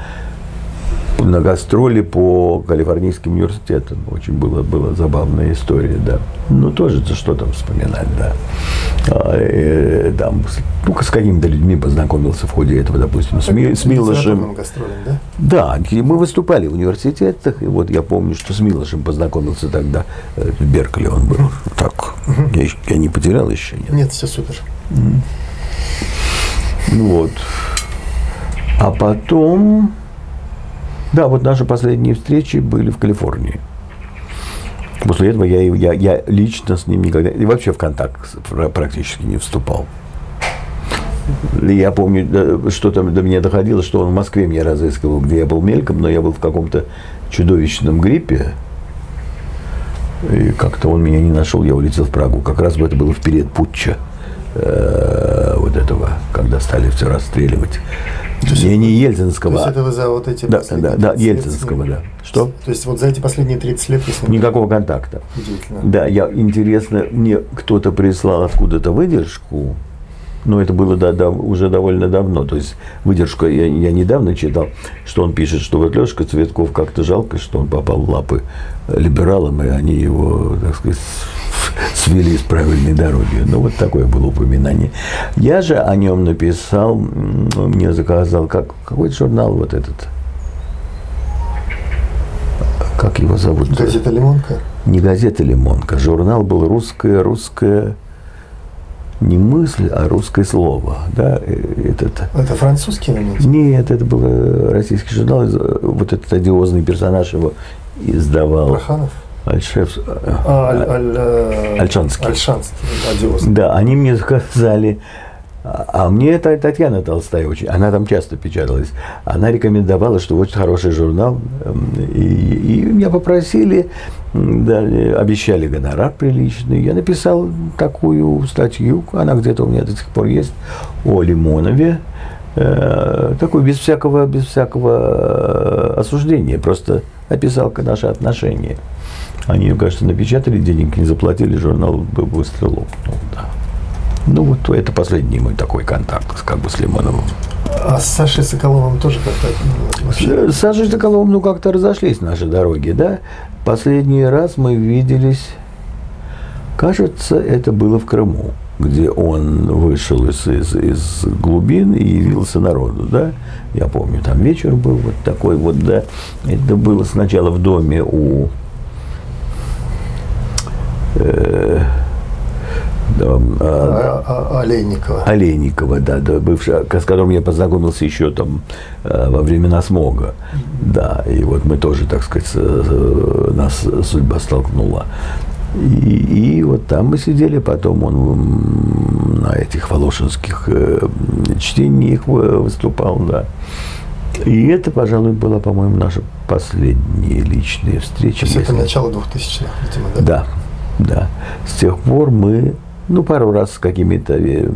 на гастроли по Калифорнийским университетам. Очень была, была забавная история, да. Ну, тоже за что там вспоминать, да. А, э, там, ну, с какими-то людьми познакомился в ходе этого, допустим, с, Ми, с Милошем. да? Да, мы выступали в университетах, и вот я помню, что с Милошем познакомился тогда, э, в Беркли он был. Так, я, я не потерял еще, нет? Нет, все супер. Ну вот. А потом да, вот наши последние встречи были в Калифорнии. После этого я, я, я лично с ним никогда, и вообще в контакт практически не вступал. Я помню, что там до меня доходило, что он в Москве меня разыскивал, где я был мельком, но я был в каком-то чудовищном гриппе. И как-то он меня не нашел, я улетел в Прагу. Как раз это было в период путча э, вот этого, когда стали все расстреливать. Не, не Ельцинского. То есть это вы за вот эти да, да, да, Ельцинского, да. Что? То есть вот за эти последние 30 лет... Если Никакого контакта. Удивительно. Да, я, интересно, мне кто-то прислал откуда-то выдержку, но это было да, да, уже довольно давно. То есть выдержку я, я недавно читал, что он пишет, что вот Лешка Цветков как-то жалко, что он попал в лапы либералам, и они его, так сказать, свели с правильной дороги. Ну, вот такое было упоминание. Я же о нем написал, мне заказал, как, какой журнал вот этот? Как его зовут? Газета «Лимонка»? Не газета «Лимонка». Журнал был «Русское», «Русское» не мысль, а русское слово. Да, э, этот. Это французский элемент? Нет, это был российский журнал. Вот этот одиозный персонаж его издавал. Проханов? Альшев... А, аль, аль, э, Альшанский. Альшанский, одиозный. Да, они мне сказали, а мне это Татьяна Толстая очень, она там часто печаталась, она рекомендовала, что очень хороший журнал, эм, и, и меня попросили, да, обещали гонорар приличный. Я написал такую статью, она где-то у меня до сих пор есть, о Лимонове, э, такой без всякого, без всякого э, осуждения, просто описал наши отношения. Они, кажется, напечатали, денег не заплатили, журнал быстро лопнул. Да. Ну, вот это последний мой такой контакт как бы с Лимоновым. А с Сашей Соколовым тоже как-то вообще? С Сашей Соколовым, ну, как-то разошлись наши дороги, да? Последний раз мы виделись, кажется, это было в Крыму, где он вышел из, из, из глубин и явился народу, да? Я помню, там вечер был вот такой вот, да? Это было сначала в доме у... э, а, А- а- Олейникова. Олейникова, да, да, бывшая, с которым я познакомился еще там э, во времена смога. Да, и вот мы тоже, так сказать, э, нас судьба столкнула. И, и вот там мы сидели, потом он на этих волошинских э, чтениях вы- выступал, да. И это, пожалуй, была, по-моему, наша последняя личная встреча. То есть это начало 2000-х, видимо, да? да, да. С тех пор мы, ну, пару раз с какими-то э,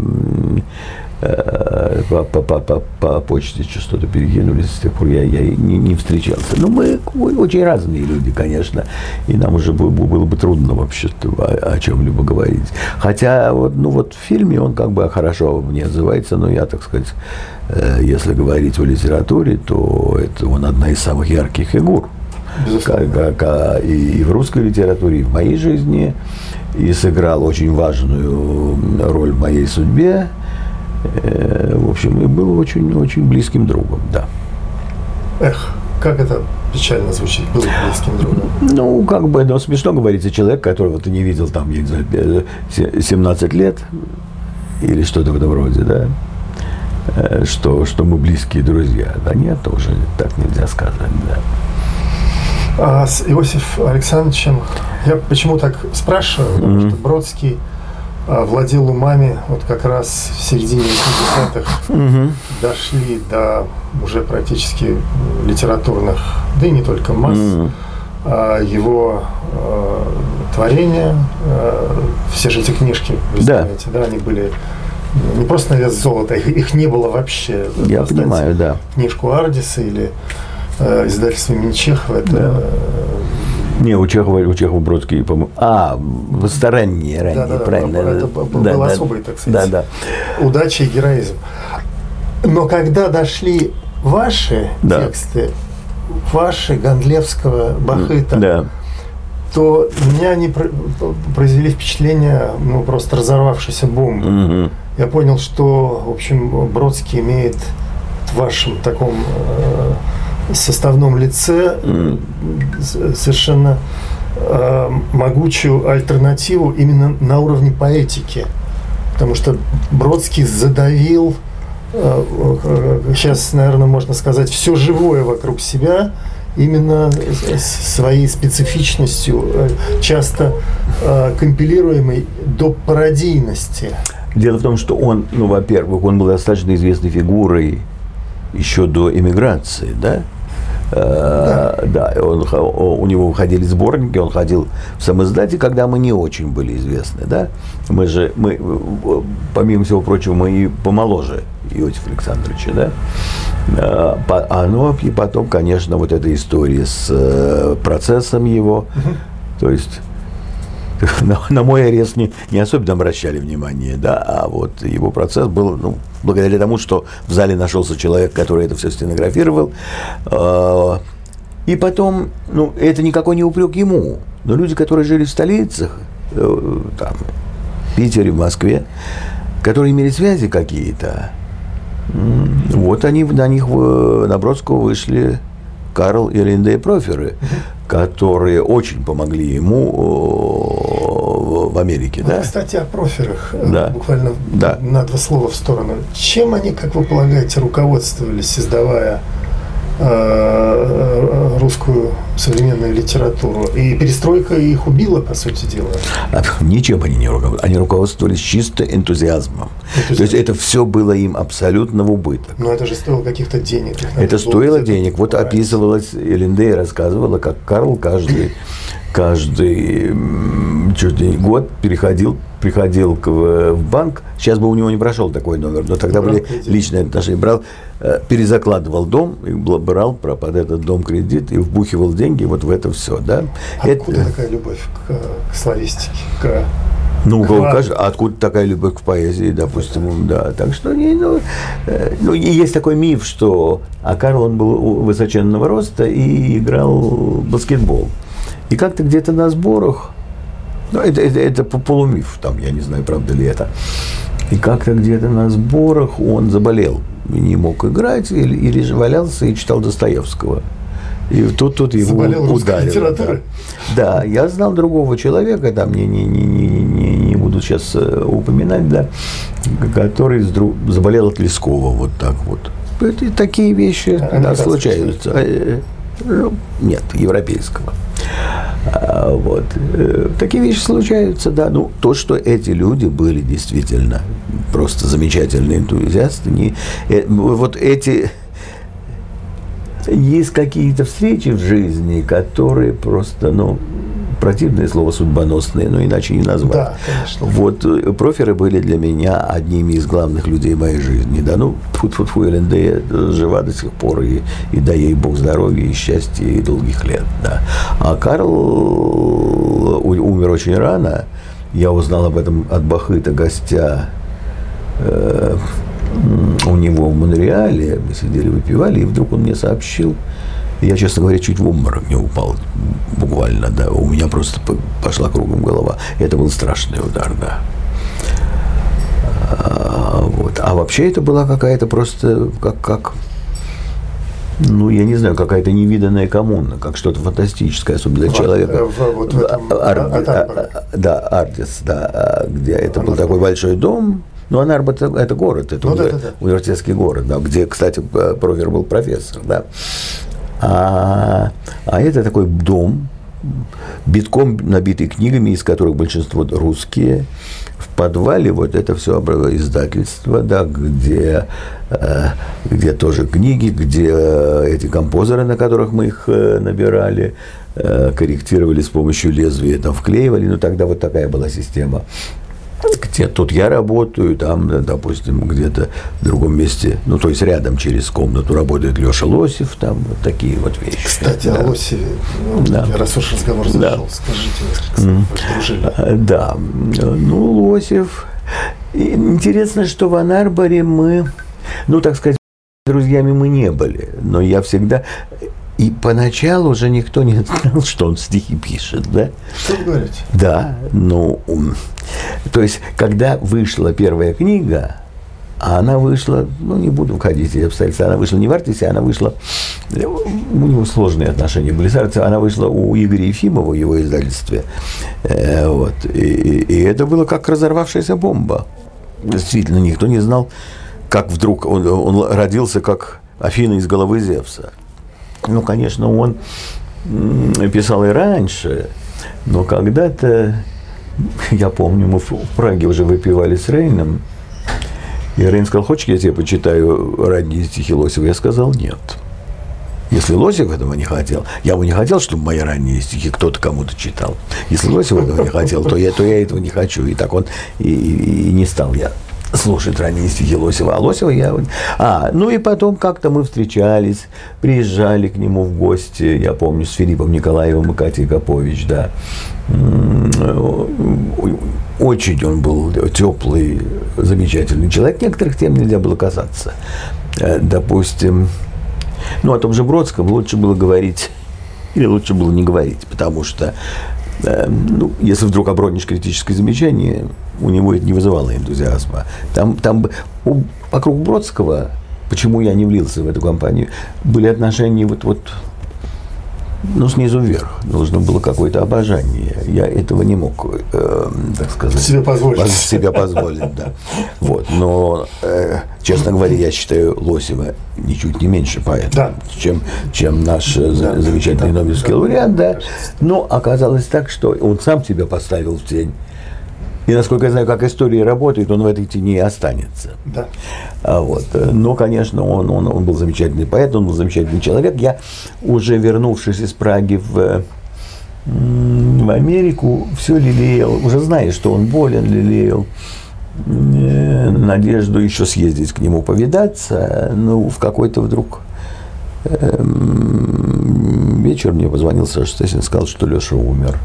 э, по, по, по, по, по почте что-то перекинулись, с тех пор я, я не, не встречался. Ну, мы очень разные люди, конечно, и нам уже было, было бы трудно вообще-то о, о чем-либо говорить. Хотя, вот, ну, вот в фильме он как бы хорошо мне отзывается, но я, так сказать, э, если говорить о литературе, то это он одна из самых ярких фигур как- как- и в русской литературе, и в моей жизни, и сыграл очень важную роль в моей судьбе. Э, В общем, и был очень, очень близким другом, да. Эх, как это печально звучит, был близким другом. Ну, как бы, ну, смешно говорить о человеке, которого ты не видел там, я не знаю, э, се- 17 лет или что-то в этом роде, да, Э, что, что мы близкие друзья. Да нет, тоже так нельзя сказать, да. А с Иосиф Александровичем, я почему так спрашиваю, потому что Бродский а, владел умами вот как раз в середине 80-х дошли до уже практически литературных, да и не только масс, Мгм. а, его а, творения, а, все же эти книжки, вы Да. знаете, да, они были не просто на вес золота, их, их не было вообще. Я понимаю, да. Книжку Ардиса или издательство имени Чехова, это Да. э, Не, у Чехова, у Чехова Бродский, по-моему. А, в- ранние, ранние, Да-да-да, правильно. это б- б- был особый, так сказать. Да, да. удача и героизм. Но когда дошли ваши Да. тексты, ваши Гондлевского, Бахыта, Да. то меня они про- произвели впечатление ну, просто разорвавшейся бомбы. Мгм. Я понял, что, в общем, Бродский имеет в вашем таком э, составном лице с- совершенно э, могучую альтернативу именно на уровне поэтики. Потому что Бродский задавил, э, э, сейчас, наверное, можно сказать, все живое вокруг себя именно своей специфичностью, э, часто э, компилируемой до пародийности. Дело в том, что он, ну, во-первых, он был достаточно известной фигурой еще до эмиграции, да? Э, Да, он, у него выходили сборники, он ходил в самоиздате, когда мы не очень были известны, да? Мы же, мы, э, помимо всего прочего, мы и помоложе Иосифа Александровича, да? Э, А ну, и потом, конечно, вот эта история с э, процессом его, то есть на, на мой арест не, не особенно обращали внимание, да, а вот его процесс был, ну, благодаря тому, что в зале нашелся человек, который это все стенографировал. Э, И потом, ну, это никакой не упрек ему, но люди, которые жили в столицах, э, там, в Питере, в Москве, которые имели связи какие-то, вот они на них, в- на Бродского вышли Карл и Линдей Проферы, которые очень помогли ему э, в- Америке, Вот, да? Кстати, о проферах. э, Да. Буквально Да. на два слова в сторону. Чем они, как вы полагаете, руководствовались, создавая русскую современную литературу? И перестройка их убила, по сути дела. А Ничем они не руководствовались. Они руководствовались чисто энтузиазмом. Энтузиазм. То есть это все было им абсолютно в убыток. Но это же стоило каких-то денег. Это стоило денег. Вот покупать. описывалось, Элиндей рассказывала, как Карл каждый, каждый чуть не год переходил, приходил к, в в банк. Сейчас бы у него не прошел такой номер, но тогда Брал были кредит. личные отношения. Брал, э, перезакладывал дом, и брал под этот дом кредит и вбухивал деньги вот в это все. Да? Откуда Это- такая любовь к, к славистике, к Ну, кажется, откуда такая любовь к поэзии, допустим, да. Так что, не, ну, э, ну, есть такой миф, что а Карл, он был высоченного роста и играл в баскетбол. И как-то где-то на сборах, ну, это, это, это по- полумиф, там, я не знаю, правда ли это. И как-то где-то на сборах он заболел, не мог играть, или, или же валялся и читал Достоевского. И тут, тут его Заболел ударило. Да. Да, я знал другого человека, там не, не, не, не, не, не буду сейчас э, упоминать, да, который заболел от Лескова, вот так вот. Это такие вещи да, Американского случаются. Э, ну, Нет, европейского. А, Вот. Э, Такие вещи случаются, да. Ну, то, что эти люди были действительно просто замечательные энтузиасты, не, э, вот эти есть какие-то встречи в жизни, которые просто, ну, противное слово судьбоносные, но иначе не назвать. Да, конечно. Вот э, проферы были для меня одними из главных людей моей жизни. Да, ну, фу фу фу ЛНД жива до сих пор, и, и дай ей Бог здоровья, и счастья, и долгих лет, да. А Карл у- умер очень рано. Я узнал об этом от Бахыта, гостя э, у него в Монреале. Мы сидели, выпивали, и вдруг он мне сообщил. Я, честно говоря, чуть в обморок не упал, буквально, да. У меня просто пошла кругом голова. Это был страшный удар, да. А, вот. а вообще это была какая-то просто как, как ну, я не знаю, какая-то невиданная коммуна, как что-то фантастическое, особенно для человека. в- вот в этом, Ар- а- от Арбора. а- а- да, Ардис, да, где это был Анарбор. такой большой дом. Ну, Анарбо это, это город, это Ну да, уни- да, да. университетский город, да, где, кстати, Провер был профессор, да. А, а это такой дом, битком набитый книгами, из которых большинство русские. В подвале вот это все издательство, да, где, э, где тоже книги, где э, эти композеры, на которых мы их э, набирали, корректировали с помощью лезвия, там вклеивали. Ну, тогда вот такая была система где тут я работаю, там, да, допустим, где-то в другом месте, ну, то есть рядом через комнату работает Леша Лосев, там вот такие вот вещи. Кстати, да. о Лосеве, ну, Да. раз уж разговор Да. зашел, скажите несколько слов. А, Да, ну, Лосев. Интересно, что в Анарборе мы, ну, так сказать, друзьями мы не были, но я всегда... И поначалу уже никто не знал, что он стихи пишет, да? Что вы говорите? Да, ну, то есть, когда вышла первая книга, а она вышла, ну, не буду входить в обстоятельства, она вышла не в Артисе, она вышла, э, у него сложные отношения были с Артисом, она вышла у Игоря Ефимова в его издательстве, Э, вот, и, и- и это было как разорвавшаяся бомба. Действительно, никто не знал, как вдруг он, он родился как Афина из головы Зевса. Ну, конечно, он писал и раньше, но когда-то, я помню, мы в Праге уже выпивали с Рейном, и Рейн сказал, хочешь, я тебе почитаю ранние стихи Лосева? Я сказал, нет. Если Лосев этого не хотел, я бы не хотел, чтобы мои ранние стихи кто-то кому-то читал. Если Лосев этого не хотел, то я, то я этого не хочу. И так он и, и- и не стал я слушать ранние стихи Лосева. А Лосева я... А, ну и потом как-то мы встречались, приезжали к нему в гости, я помню, с Филиппом Николаевым и Катей Копович, да. Очень он был теплый, замечательный человек. Некоторых тем нельзя было касаться. Э, Допустим, ну, о том же Бродском лучше было говорить, или лучше было не говорить, потому что, ну, если вдруг обронишь критическое замечание, у него это не вызывало энтузиазма. Там, там вокруг Бродского, почему я не влился в эту компанию, были отношения вот, вот ну, снизу вверх. Нужно было какое-то обожание. Я этого не мог, э, так сказать, Себе позволить. поз- себе позволить, да. Вот. Но, э, честно говоря, я считаю Лосева ничуть не меньше поэта, Да. чем, чем наш э, Да, замечательный да, Нобелевский да, лауреат, да. Но оказалось так, что он сам себя поставил в тень. И, насколько я знаю, как история работает, он в этой тени и останется. Да. А Вот. э, Но, конечно, он, он, он был замечательный поэт, он был замечательный человек. Я, уже вернувшись из Праги в, э, в Америку, все лелеял, уже зная, что он болен, лелеял э, надежду еще съездить к нему повидаться. Ну, в какой-то вдруг эм, вечер мне позвонил Саша Стесин, сказал, что Леша умер.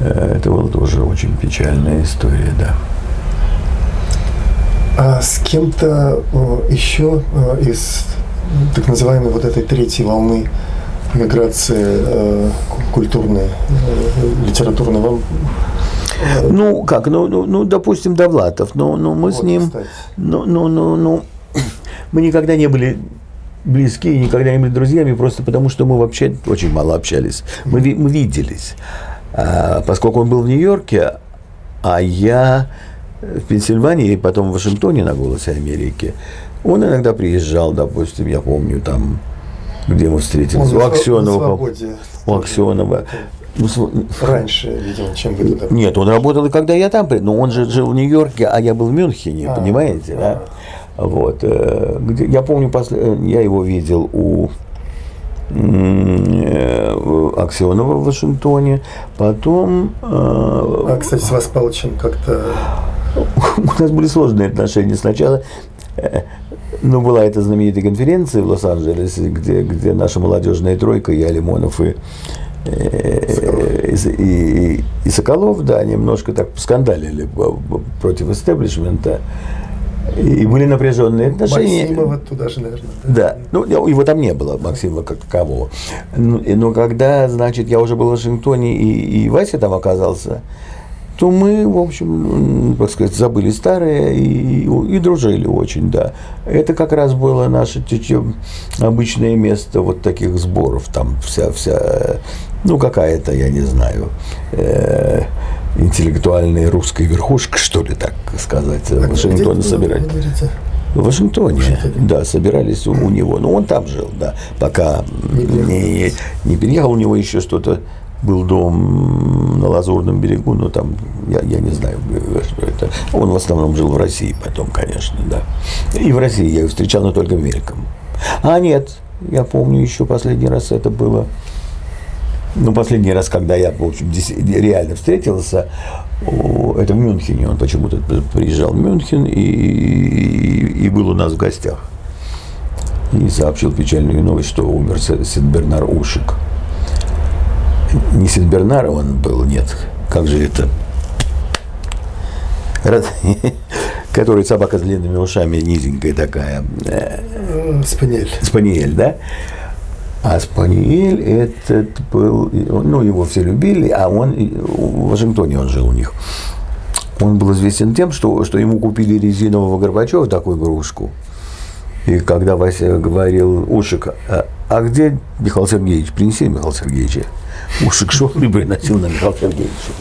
Э, Это была тоже очень печальная история, да. А с кем-то э, еще э, из так называемой вот этой третьей волны миграции ку- культурной, литературной вам Ну, как, ну, ну, ну, допустим, Довлатов, ну, ну мы с вот, ним, кстати. ну, ну, ну, ну, мы никогда не были близки, никогда не были друзьями, просто потому что мы вообще очень мало общались. Мы, мы виделись. А, поскольку он был в Нью-Йорке, а я в Пенсильвании и потом в Вашингтоне на «Голосе Америки», он иногда приезжал, допустим, я помню, там, где мы встретились, Он у Аксенова. У Аксенова. Ну, Раньше, видимо, чем вы туда нет, он работал и когда я там, но он же жил в Нью-Йорке, а я был в Мюнхене, А, понимаете, да? Вот. э, я помню, после, э, я его видел у Аксенова в Вашингтоне, потом э, А, кстати, с Вас Палычем как-то у нас были сложные отношения. Сначала э, ну, была эта знаменитая конференция в Лос-Анджелесе, где, где наша молодежная тройка, я, Лимонов и, э, и, и- и Соколов, да, немножко так скандалили против истеблишмента. И были напряженные отношения. Максимова туда же, наверное. Да, ну его там не было, Максима как такового. Ну, и- Но когда, значит, я уже был в Вашингтоне и, и Вася там оказался, то мы, в общем, так сказать, забыли старое и, и дружили очень, да. Это как раз было наше обычное место вот таких сборов, там вся, вся, ну какая-то, я не знаю, э, интеллектуальная русская верхушка, что ли, так сказать, где Вашингтона вы собирать. В Вашингтоне, да, собирались у, у него. Но он там жил, да, пока не, не переехал. У него еще что-то был дом на Лазурном берегу, но там, я, я не знаю, что это. Он в основном жил в России потом, конечно, да. И в России я его встречал, но только мельком. А нет, я помню еще последний раз это было ну, последний раз, когда я, в общем, реально встретился, это в Мюнхене. Он почему-то приезжал в Мюнхен и, и, был у нас в гостях. И сообщил печальную новость, что умер Сидбернар Ушик. Не Сидбернар он был, нет. Как же это? Раз- Который собака с длинными ушами, низенькая такая. Э, Спаниель. Спаниель, да? А Спаниель этот был, ну, его все любили, а он, в Вашингтоне он жил у них. Он был известен тем, что, что ему купили резинового Горбачева такую игрушку. И когда Вася говорил, Ушик, а, а где Михаил Сергеевич? Принеси Михаил Сергеевича. Ушик шел и приносил на Михаила Сергеевича.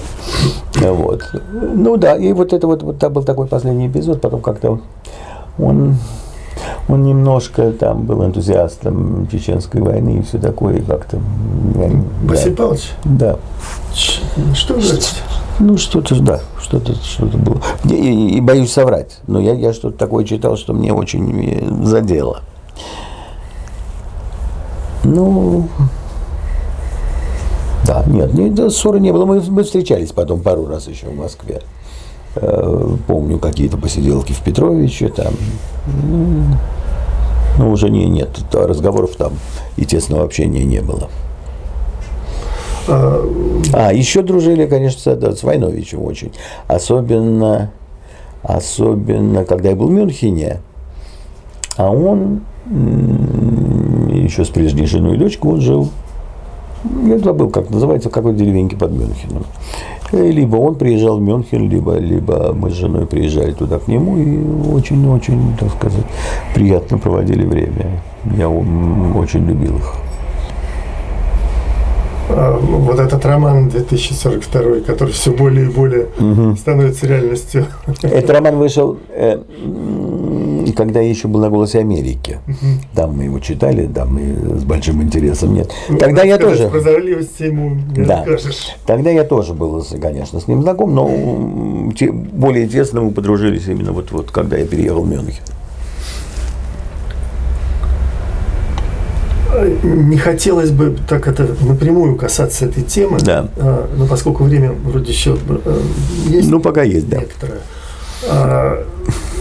Вот. Ну да, и вот это вот, вот там был такой последний эпизод, потом как-то он, он немножко там был энтузиастом чеченской войны и все такое, и как-то... Василий да, Павлович, да. ч- что говорите? Ну, что-то, да, что-то что было. И, и- и боюсь соврать, но я, я что-то такое читал, что мне очень э, задело. Ну, да, нет, нет, ссоры не было. Мы, мы встречались потом пару раз еще в Москве. Э, Помню какие-то посиделки в Петровиче там. Ну, уже не, нет, разговоров там и тесного общения не было. А, еще дружили, конечно, да, с Войновичем очень. Особенно, особенно, когда я был в Мюнхене, а он еще с прежней женой и дочкой, он жил, я забыл, как называется, в какой деревеньке под Мюнхеном. И Либо он приезжал в Мюнхен, либо, либо мы с женой приезжали туда к нему и очень-очень, так сказать, приятно проводили время. Я очень любил их. А, вот этот роман 2042, который все более и более становится реальностью. Этот роман вышел, э, когда я еще был на «Голосе Америки». Там мы его читали, там мы с большим интересом. Нет. Тогда Надо я тоже... Прозорливости ему не Да. откажешь. Тогда я тоже был, конечно, с ним знаком, но более тесно мы подружились именно вот, вот когда я переехал в Мюнхен. Не хотелось бы так это напрямую касаться этой темы, Да. а, но поскольку время вроде еще э, есть Ну, пока есть, да. некоторое. А,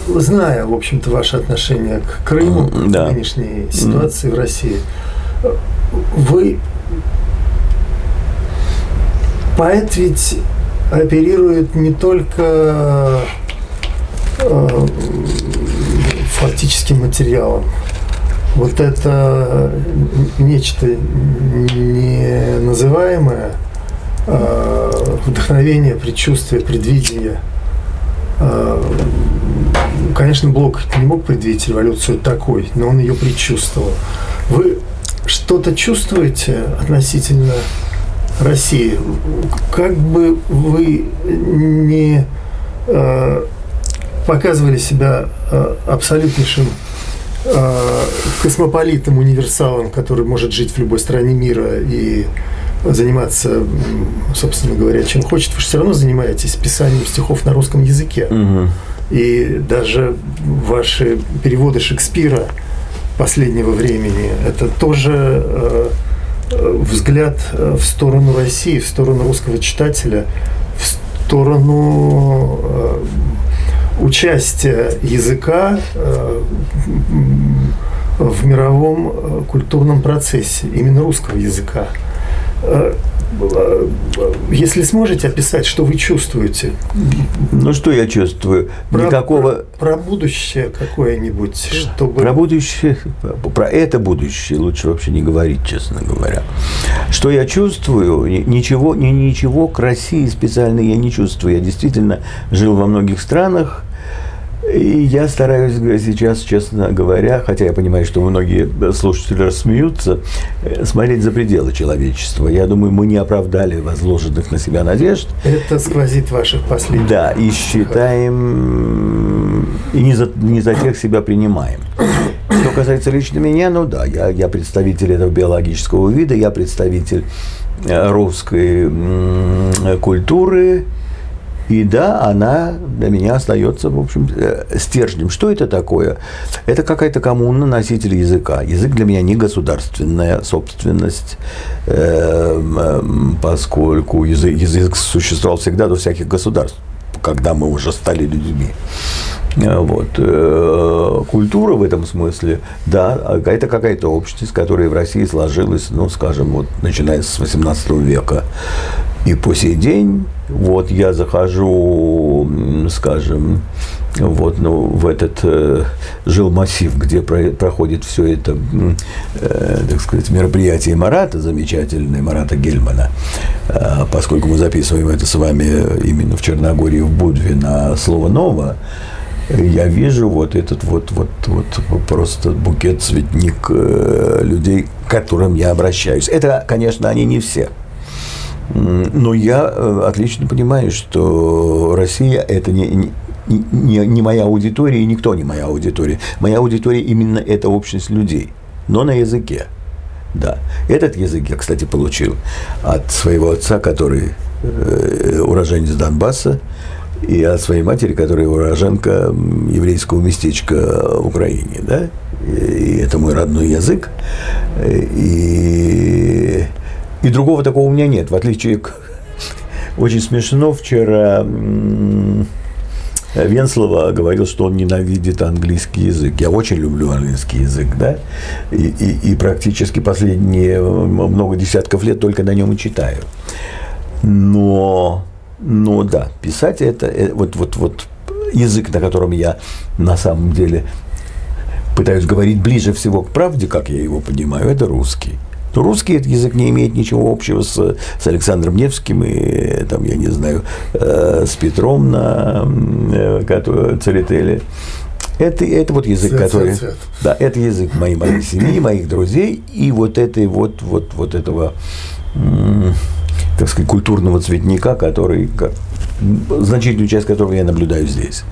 Зная, в общем-то, ваше отношение к Крыму, к Да. нынешней ситуации в России, вы поэт ведь оперирует не только э, фактическим материалом. Вот это нечто не называемое э, вдохновение, предчувствие, предвидение. Э, конечно, Блок не мог предвидеть революцию такой, но он ее предчувствовал. Вы что-то чувствуете относительно России? Как бы вы не э, показывали себя э, абсолютнейшим э, космополитом, универсалом, который может жить в любой стране мира и заниматься, собственно говоря, чем хочет, вы же все равно занимаетесь писанием стихов на русском языке. Угу. И даже ваши переводы Шекспира последнего времени, это тоже э, взгляд в сторону России, в сторону русского читателя, в сторону э, участия языка э, в мировом э, культурном процессе, именно русского языка. Э, если сможете описать, что вы чувствуете? Ну, что я чувствую? Про, Никакого... Про, про будущее какое-нибудь, чтобы... Про будущее, про это будущее лучше вообще не говорить, честно говоря. Что я чувствую? Ничего, ни, ничего к России специально я не чувствую. Я действительно жил во многих странах, и я стараюсь сейчас, честно говоря, хотя я понимаю, что многие слушатели рассмеются, э, смотреть за пределы человечества. Я думаю, мы не оправдали возложенных на себя надежд. Это сквозит ваших последних. Да, и считаем, и не за, не за тех себя принимаем. Что касается лично меня, ну да, я, я представитель этого биологического вида, я представитель э, русской культуры, и да, она для меня остается, в общем, э, стержнем. Что это такое? Это какая-то коммуна носителей языка. Язык для меня не государственная собственность, эм, поскольку язык, язык существовал всегда до всяких государств, когда мы уже стали людьми. Э, вот. Э, культура в этом смысле, да, это какая-то общность, которая в России сложилась, ну, скажем, вот, начиная с 18 века. И по сей день, вот я захожу, скажем, вот, ну, в этот э, жилмассив, где про, проходит все это, э, так сказать, мероприятие Марата, замечательное, Марата Гельмана, э, поскольку мы записываем это с вами именно в Черногории, в Будве на слово «ново», я вижу вот этот вот, вот, вот просто букет, цветник э, людей, к которым я обращаюсь. Это, конечно, они не все – но я э, отлично понимаю, что Россия – это не, не, не моя аудитория, и никто не моя аудитория. Моя аудитория именно эта общность людей, но на языке. Да. Этот язык я, кстати, получил от своего отца, который э, уроженец Донбасса, и от своей матери, которая уроженка еврейского местечка в Украине. Да? И это мой родной язык. И и другого такого у меня нет, в отличие к... Очень смешно вчера Венслова говорил, что он ненавидит английский язык. Я очень люблю английский язык, да, и, и, и практически последние много десятков лет только на нем и читаю. Но, но да, писать это, э, вот, вот, вот язык, на котором я на самом деле пытаюсь говорить ближе всего к правде, как я его понимаю, это русский то русский этот язык не имеет ничего общего с, с Александром Невским и, там, я не знаю, э, с Петром на э, Церетели. Это, это вот язык, цвет, который... Цвет, цвет. Да, это язык моей, моей семьи, моих друзей и вот этой вот, вот, вот этого, так сказать, культурного цветника, который, как, значительную часть которого я наблюдаю здесь.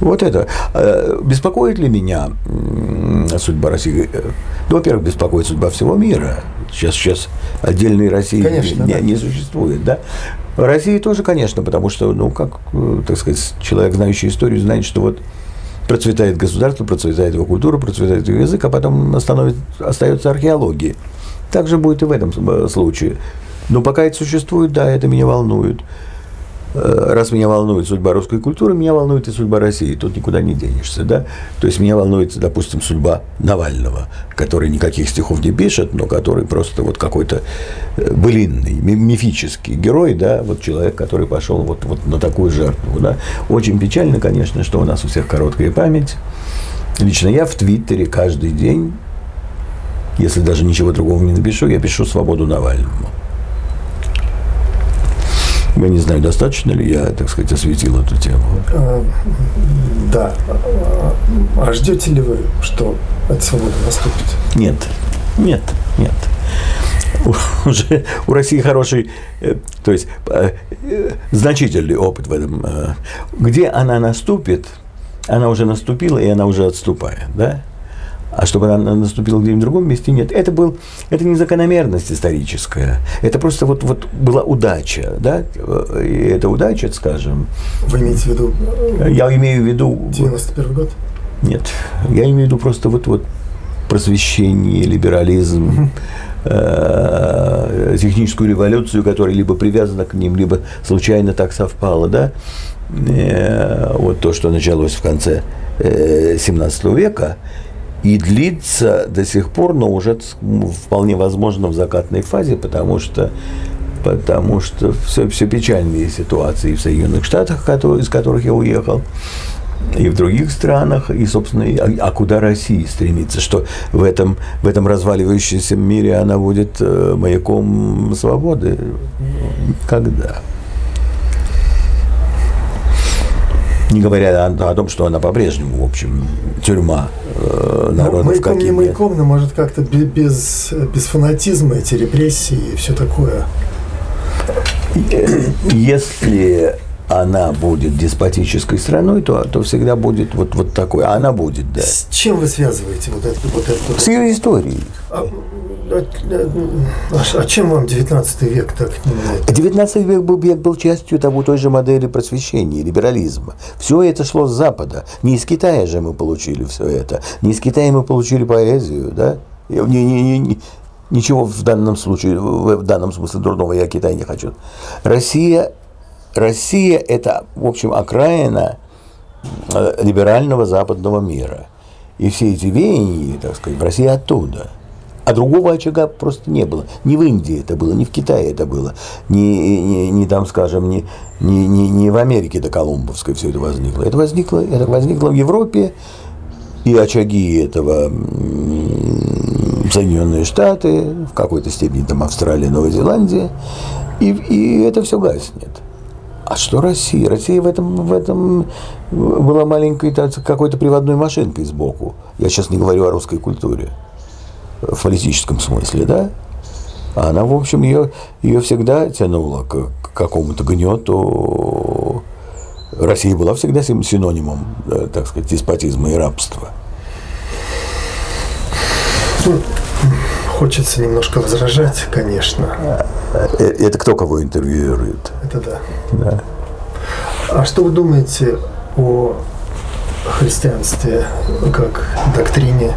Вот это. Э, беспокоит ли меня судьба России? Ну, во-первых, беспокоит судьба всего мира. Сейчас, сейчас отдельной России конечно, не, да. не существует, да? России тоже, конечно, потому что, ну, как, э, так сказать, человек, знающий историю, знает, что вот процветает государство, процветает его культура, процветает его язык, а потом остается археология. Так же будет и в этом случае. Но пока это существует, да, это меня волнует. Э, раз меня волнует судьба русской культуры, меня волнует и судьба России. Тут никуда не денешься, да? То есть меня волнует, допустим, судьба Навального, который никаких стихов не пишет, но который просто вот какой-то э, былинный, мифический герой, да, вот человек, который пошел вот, вот на такую жертву, да. Очень печально, конечно, что у нас у всех короткая память. Лично я в Твиттере каждый день, если даже ничего другого не напишу, я пишу «Свободу Навальному». Я не знаю, достаточно ли я, так сказать, осветил эту тему. А, да. А ждете ли вы, что эта свобода наступит? Нет. Нет. Нет. Уже у России хороший, э, то есть э, значительный опыт в этом. Э, где она наступит, она уже наступила, и она уже отступает, да? А чтобы она наступила где-нибудь в другом месте, нет. Это, был, это не закономерность историческая, это просто вот, вот была удача, да, и эта удача, скажем... Вы имеете в виду... Я имею в виду... 91 год? Нет, я имею в виду просто вот, вот просвещение, либерализм, э, техническую революцию, которая либо привязана к ним, либо случайно так совпало, да, э, вот то, что началось в конце 17 э, века, и длится до сих пор, но уже вполне возможно в закатной фазе, потому что потому что все, все печальные ситуации в Соединенных Штатах, из которых я уехал, и в других странах, и, собственно, а, а куда Россия стремится, что в этом, в этом разваливающемся мире она будет э, маяком свободы? Когда? Не говоря о, о том, что она по-прежнему, в общем, тюрьма э, ну, народов ну, маяком, не маяком, но может как-то без, без фанатизма эти репрессии и все такое. Если она будет деспотической страной, то, то всегда будет вот, вот такой. А она будет, да. С чем вы связываете вот это? Вот это? С ее историей. А, а, а, а чем вам 19 век так не нравится? 19 век был, век был частью того, той же модели просвещения, либерализма. Все это шло с Запада. Не из Китая же мы получили все это. Не из Китая мы получили поэзию, да? Не, не, не, не, ничего в данном случае, в данном смысле дурного я Китай не хочу. Россия Россия – это, в общем, окраина э, либерального западного мира. И все эти веяния, так сказать, в России оттуда. А другого очага просто не было. Не в Индии это было, не в Китае это было, не, не, не там, скажем, не, не, не, не в Америке до Колумбовской все это возникло. Это возникло, это возникло в Европе, и очаги этого Соединенные Штаты, в какой-то степени там Австралия, Новая Зеландия, и, и это все гаснет. А что Россия? Россия в этом, в этом была маленькой какой-то приводной машинкой сбоку. Я сейчас не говорю о русской культуре в политическом смысле, да? А она, в общем, ее, ее всегда тянула к, к какому-то гнету. Россия была всегда синонимом, так сказать, деспотизма и рабства. Хочется немножко возражать, конечно. Э, это кто кого интервьюирует? Это да. да. А что вы думаете о христианстве как доктрине?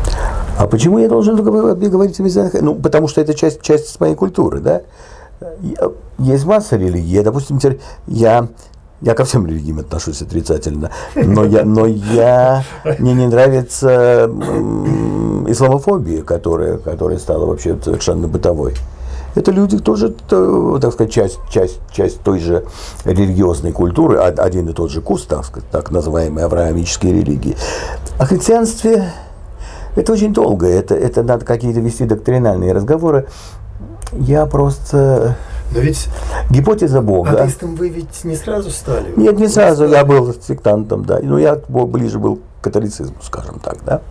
А почему я должен говорить о Ну, потому что это часть, часть моей культуры, да? Есть масса религий. Я, допустим, я я ко всем религиям отношусь отрицательно, но я, но я мне не нравится исламофобия, которая, которая стала вообще совершенно бытовой. Это люди тоже, так сказать, часть, часть, часть той же религиозной культуры, один и тот же куст, так, сказать, так называемые авраамические религии. О христианстве это очень долго, это, это надо какие-то вести доктринальные разговоры. Я просто но ведь гипотеза Бога. Атеистом вы ведь не сразу стали? Нет, не сразу. Я был сектантом, да. Но я ближе был к католицизму, скажем так, да.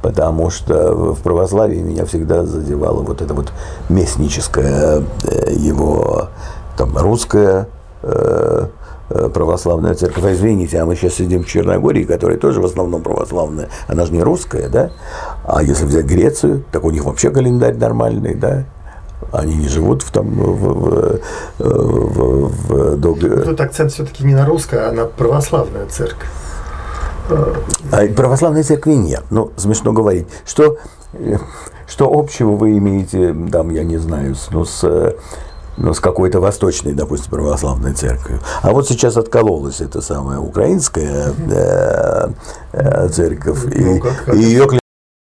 Потому что в православии меня всегда задевало вот это вот местническое э, его там русское э, э, православная церковь. А извините, а мы сейчас сидим в Черногории, которая тоже в основном православная. Она же не русская, да? А если взять Грецию, так у них вообще календарь нормальный, да? Они не живут в, там, в, в, в, в доге. Тут акцент все-таки не на русское, а на православную церковь. А православной церкви нет. Ну, смешно говорить. Что, что общего вы имеете, там, я не знаю, с, ну, с, ну, с какой-то восточной, допустим, православной церковью. А вот сейчас откололась эта самая украинская э, э, церковь Ну, и, как- как и ее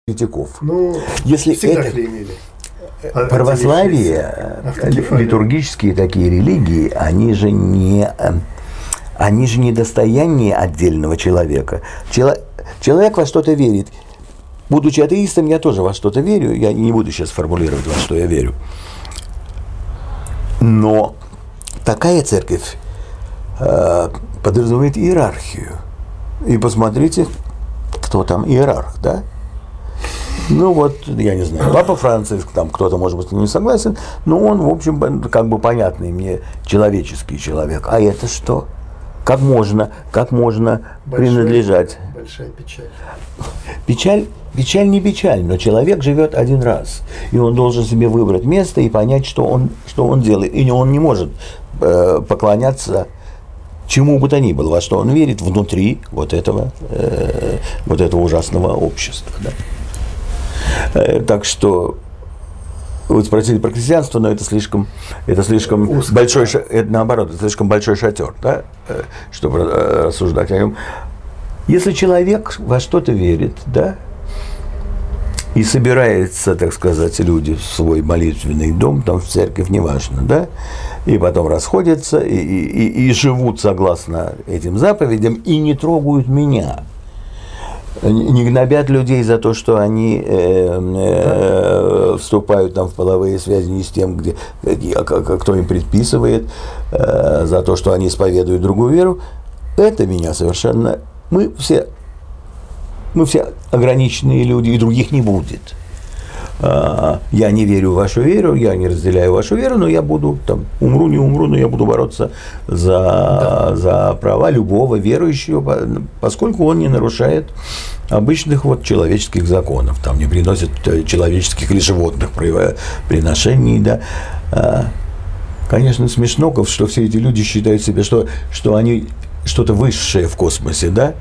клеветников. Ну, Если всегда это- клеймили. Православие, э, литургические такие религии, они же не, э, они же не достояние отдельного человека. Чело- человек во что-то верит. Будучи атеистом, я тоже во что-то верю. Я не буду сейчас формулировать, во что я верю. Но такая церковь э, подразумевает иерархию. И посмотрите, кто там иерарх, да? Ну вот, я не знаю, Папа Франциск, там кто-то, может быть, не согласен, но он, в общем, как бы понятный мне человеческий человек. А это что? Как можно, как можно Большой- принадлежать? Большая печаль. Печаль, печаль не печаль, но человек живет один раз, и он должен себе выбрать место и понять, что он, что он делает. И он не может э, поклоняться чему бы то ни было, во что он верит внутри вот этого, э, вот этого ужасного общества. да. Э, так что вы спросили про христианство, но это слишком, это слишком Узко. большой, это наоборот, это слишком большой шатер, да, э, чтобы э, рассуждать о нем. Если человек во что-то верит, да, и собирается, так сказать, люди в свой молитвенный дом, там в церковь, неважно, да, и потом расходятся и- и- и живут согласно этим заповедям и не трогают меня. Не гнобят людей за то, что они э, э, вступают там в половые связи не с тем, где, а как кто им предписывает, э, за то, что они исповедуют другую веру. Это меня совершенно... Мы все мы все ограниченные люди, и других не будет. А, Я не верю в вашу веру, я не разделяю вашу веру, но я буду, там, умру, не умру, но я буду бороться за, за права любого верующего, по- поскольку он не нарушает обычных вот человеческих законов, там не приносит э, человеческих или животных приношений, да. А, Конечно, смешно, что все эти люди считают себя, что, что они что-то высшее в космосе, да?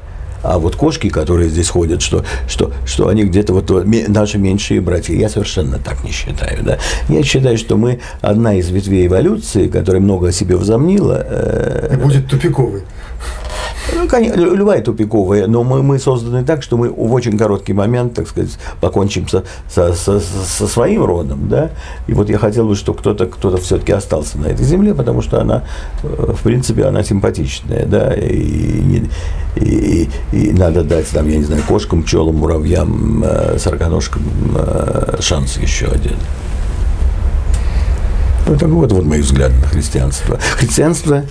А вот кошки, которые здесь ходят, что, что, что они где-то вот ме- наши меньшие братья, я совершенно так не считаю. Да? Я считаю, что мы одна из ветвей эволюции, которая много о себе возомнила. э, И будет тупиковый. Ну, коне- лю- любая тупиковая, но мы, мы созданы так, что мы в очень короткий момент, так сказать, покончим со, со, со- со своим родом, да. И вот я хотел бы, чтобы кто-то кто все-таки остался на этой земле, потому что она, э, в принципе, она симпатичная, да, и, и- и надо дать, там, я не знаю, кошкам, пчелам, муравьям, э, сороконожкам э, шанс еще один. Ну, так вот, вот мои взгляды на христианство. Христианство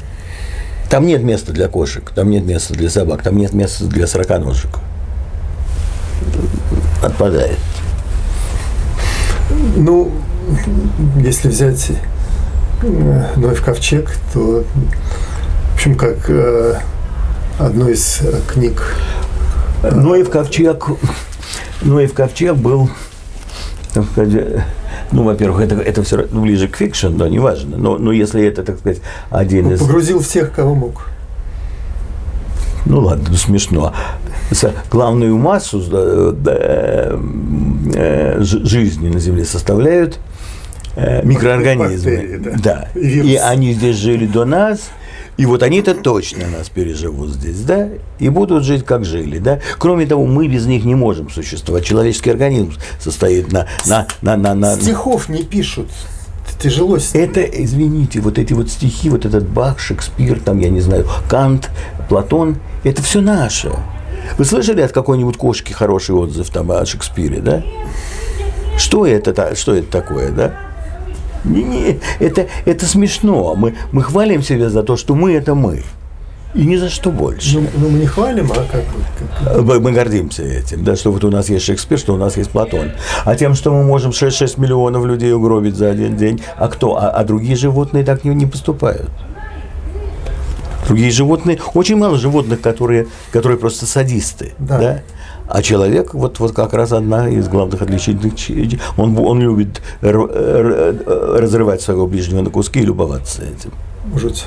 там нет места для кошек, там нет места для собак, там нет места для сороконожек. Отпадает. Ну, если взять э, Ноев ковчег, то, в общем, как э, одну из э, книг Ноев ковчег, Ноев ковчег был, так сказать, э, ну, во-первых, это, это все ближе к fiction, но неважно. Но, но если это, так сказать, один из... погрузил всех, кого мог. Ну ладно, ну, смешно. Главную массу э, э, жи- жизни на Земле составляют микроорганизмы. Бактерии, да. Да. И они здесь жили до нас, и вот они-то точно нас переживут здесь, да, и будут жить, как жили, да. Кроме того, мы без них не можем существовать. Человеческий организм состоит на... на, на, на, на Стихов не пишут. Тяжело это, извините, вот эти вот стихи, вот этот Бах, Шекспир, там, я не знаю, Кант, Платон, это все наше. Вы слышали от какой-нибудь кошки хороший отзыв там о Шекспире, да? Что это, что это такое, да? Не, не, это, это смешно. Мы, мы хвалим себя за то, что мы – это мы. И ни за что больше. Ну, ну, мы не хвалим, а как бы... как- Мы мы гордимся этим, да, что вот у нас есть Шекспир, что у нас есть Платон. А тем, что мы можем 6-6 миллионов людей угробить за один день, а кто? А, а другие животные так не, не поступают. Другие животные, очень мало животных, которые, которые просто садисты, Да. да. А человек, вот, вот как раз одна из главных отличительных черт. Он, он любит р- р- разрывать своего ближнего на куски и любоваться этим. Жуть.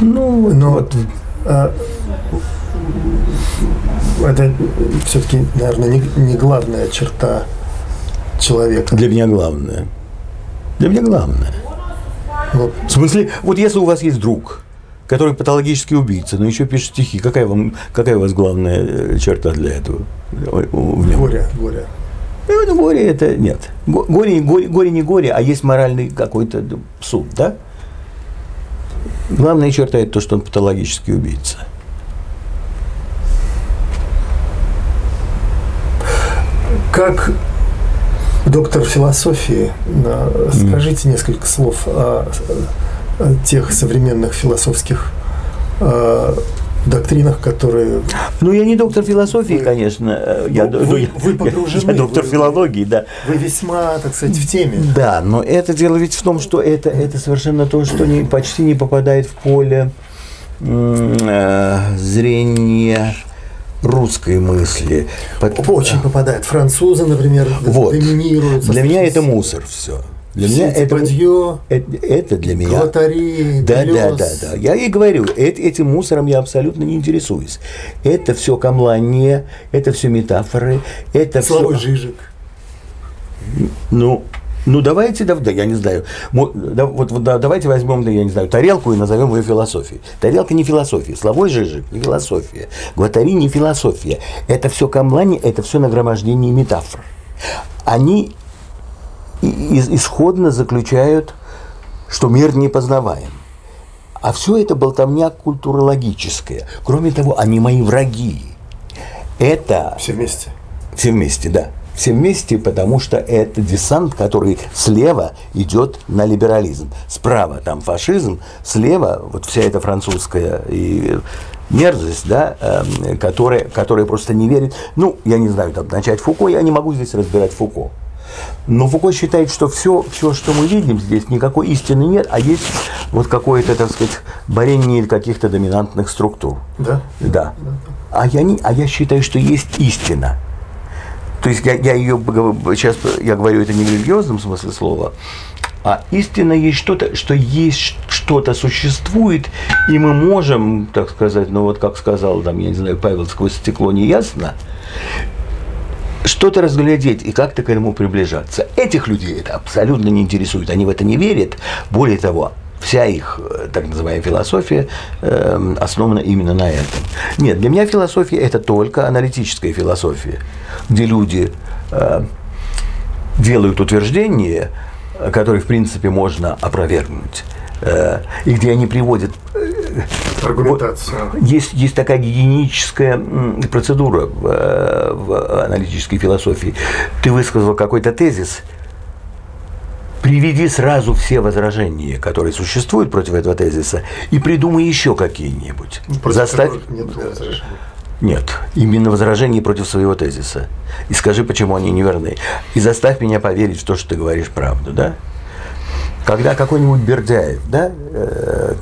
Ну, Но вот а, это все-таки, наверное, не, не главная черта человека. Для меня главное. Для меня главное. Ну, в смысле, вот если у вас есть друг, который патологический убийца, но еще пишет стихи, какая, вам, какая у вас главная э, черта для этого? Горе, горе. Ну, горе это нет. Горе, горе, горе не горе, а есть моральный какой-то суд, да? Главная черта это то, что он патологический убийца. Как доктор философии, скажите несколько слов о тех современных философских э, доктринах, которые... Ну, я не доктор философии, вы, конечно. Я, ну, вы, вы погружены. Я, я доктор вы, филологии, да. Вы весьма, так сказать, в теме. Да, но это дело ведь в том, что это, это совершенно то, что не, почти не попадает в поле э, зрения русской мысли. Очень попадает. Французы, например, вот. доминируют. Для меня это мусор все. Для меня это, это, это для меня. Глотари, да, да, да, да. Я и говорю, это, этим мусором я абсолютно не интересуюсь. Это все камлание, это все метафоры, это Славой все. Жижик. Ну, ну давайте, да, да, я не знаю. Вот, вот да, давайте возьмем, да, я не знаю, тарелку и назовем ее философией. Тарелка не философия, словой жижик не философия, гватари не философия. Это все камлание, это все нагромождение метафор. Они исходно заключают, что мир непознаваем. А все это болтовня культурологическая. Кроме того, они мои враги. Это... Все вместе. Все вместе, да. Все вместе, потому что это десант, который слева идет на либерализм. Справа там фашизм, слева вот вся эта французская и мерзость, да, э, которая, которая просто не верит. Ну, я не знаю, там начать Фуко, я не могу здесь разбирать Фуко. Но Фуко считает, что все, все, что мы видим здесь, никакой истины нет, а есть вот какое-то, так сказать, борение каких-то доминантных структур. Да? Да. А я, не, а я считаю, что есть истина. То есть я, я ее сейчас я говорю это не в религиозном смысле слова, а истина есть что-то, что есть что-то существует, и мы можем, так сказать, ну вот как сказал там, я не знаю, Павел сквозь стекло не ясно, что-то разглядеть и как-то к этому приближаться. Этих людей это абсолютно не интересует, они в это не верят. Более того, вся их э, так называемая философия э, основана именно на этом. Нет, для меня философия это только аналитическая философия, где люди э, делают утверждения, которые в принципе можно опровергнуть, э, и где они приводят Аргументация. Есть, есть такая гигиеническая процедура в, э, в аналитической философии. Ты высказал какой-то тезис, приведи сразу все возражения, которые существуют против этого тезиса, и придумай еще какие-нибудь. Против Заставь... Нет возражений. Нет, именно возражений против своего тезиса. И скажи, почему они неверны. И заставь меня поверить в то, что ты говоришь правду, да? Когда какой-нибудь Бердяев, да, э,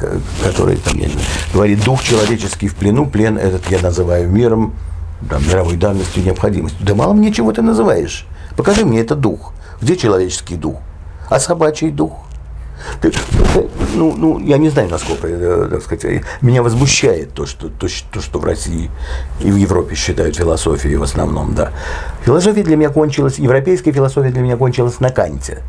который там, я говорит, дух человеческий в плену, плен этот я называю миром, там, мировой данностью, необходимостью. Да мало мне чего ты называешь. Покажи мне этот дух. Где человеческий дух? А собачий дух? Ну, ну, я не знаю, насколько, э, так сказать, меня возмущает то что, то, то, что в России и в Европе считают философией в основном, да. Философия для меня кончилась, европейская философия для меня кончилась на Канте.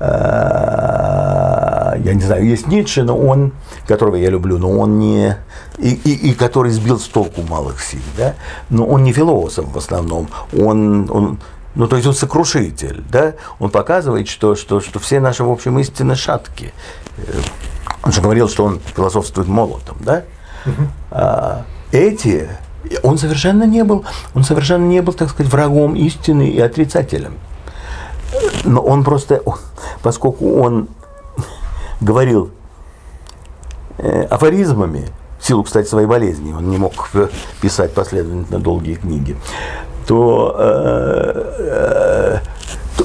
А, я не знаю, есть Ницше, но он, которого я люблю, но он не... И, и, и который сбил с толку малых сил, да, но он не философ в основном, он, он ну, то есть он сокрушитель, да? Он показывает, что, что, что все наши, в общем, истины шатки. Он же говорил, что он философствует молотом, да? А, эти, он совершенно не был, он совершенно не был, так сказать, врагом истины и отрицателем. Но он просто, поскольку он говорил э, афоризмами, в силу, кстати, своей болезни, он не мог писать последовательно долгие книги, то, э, то,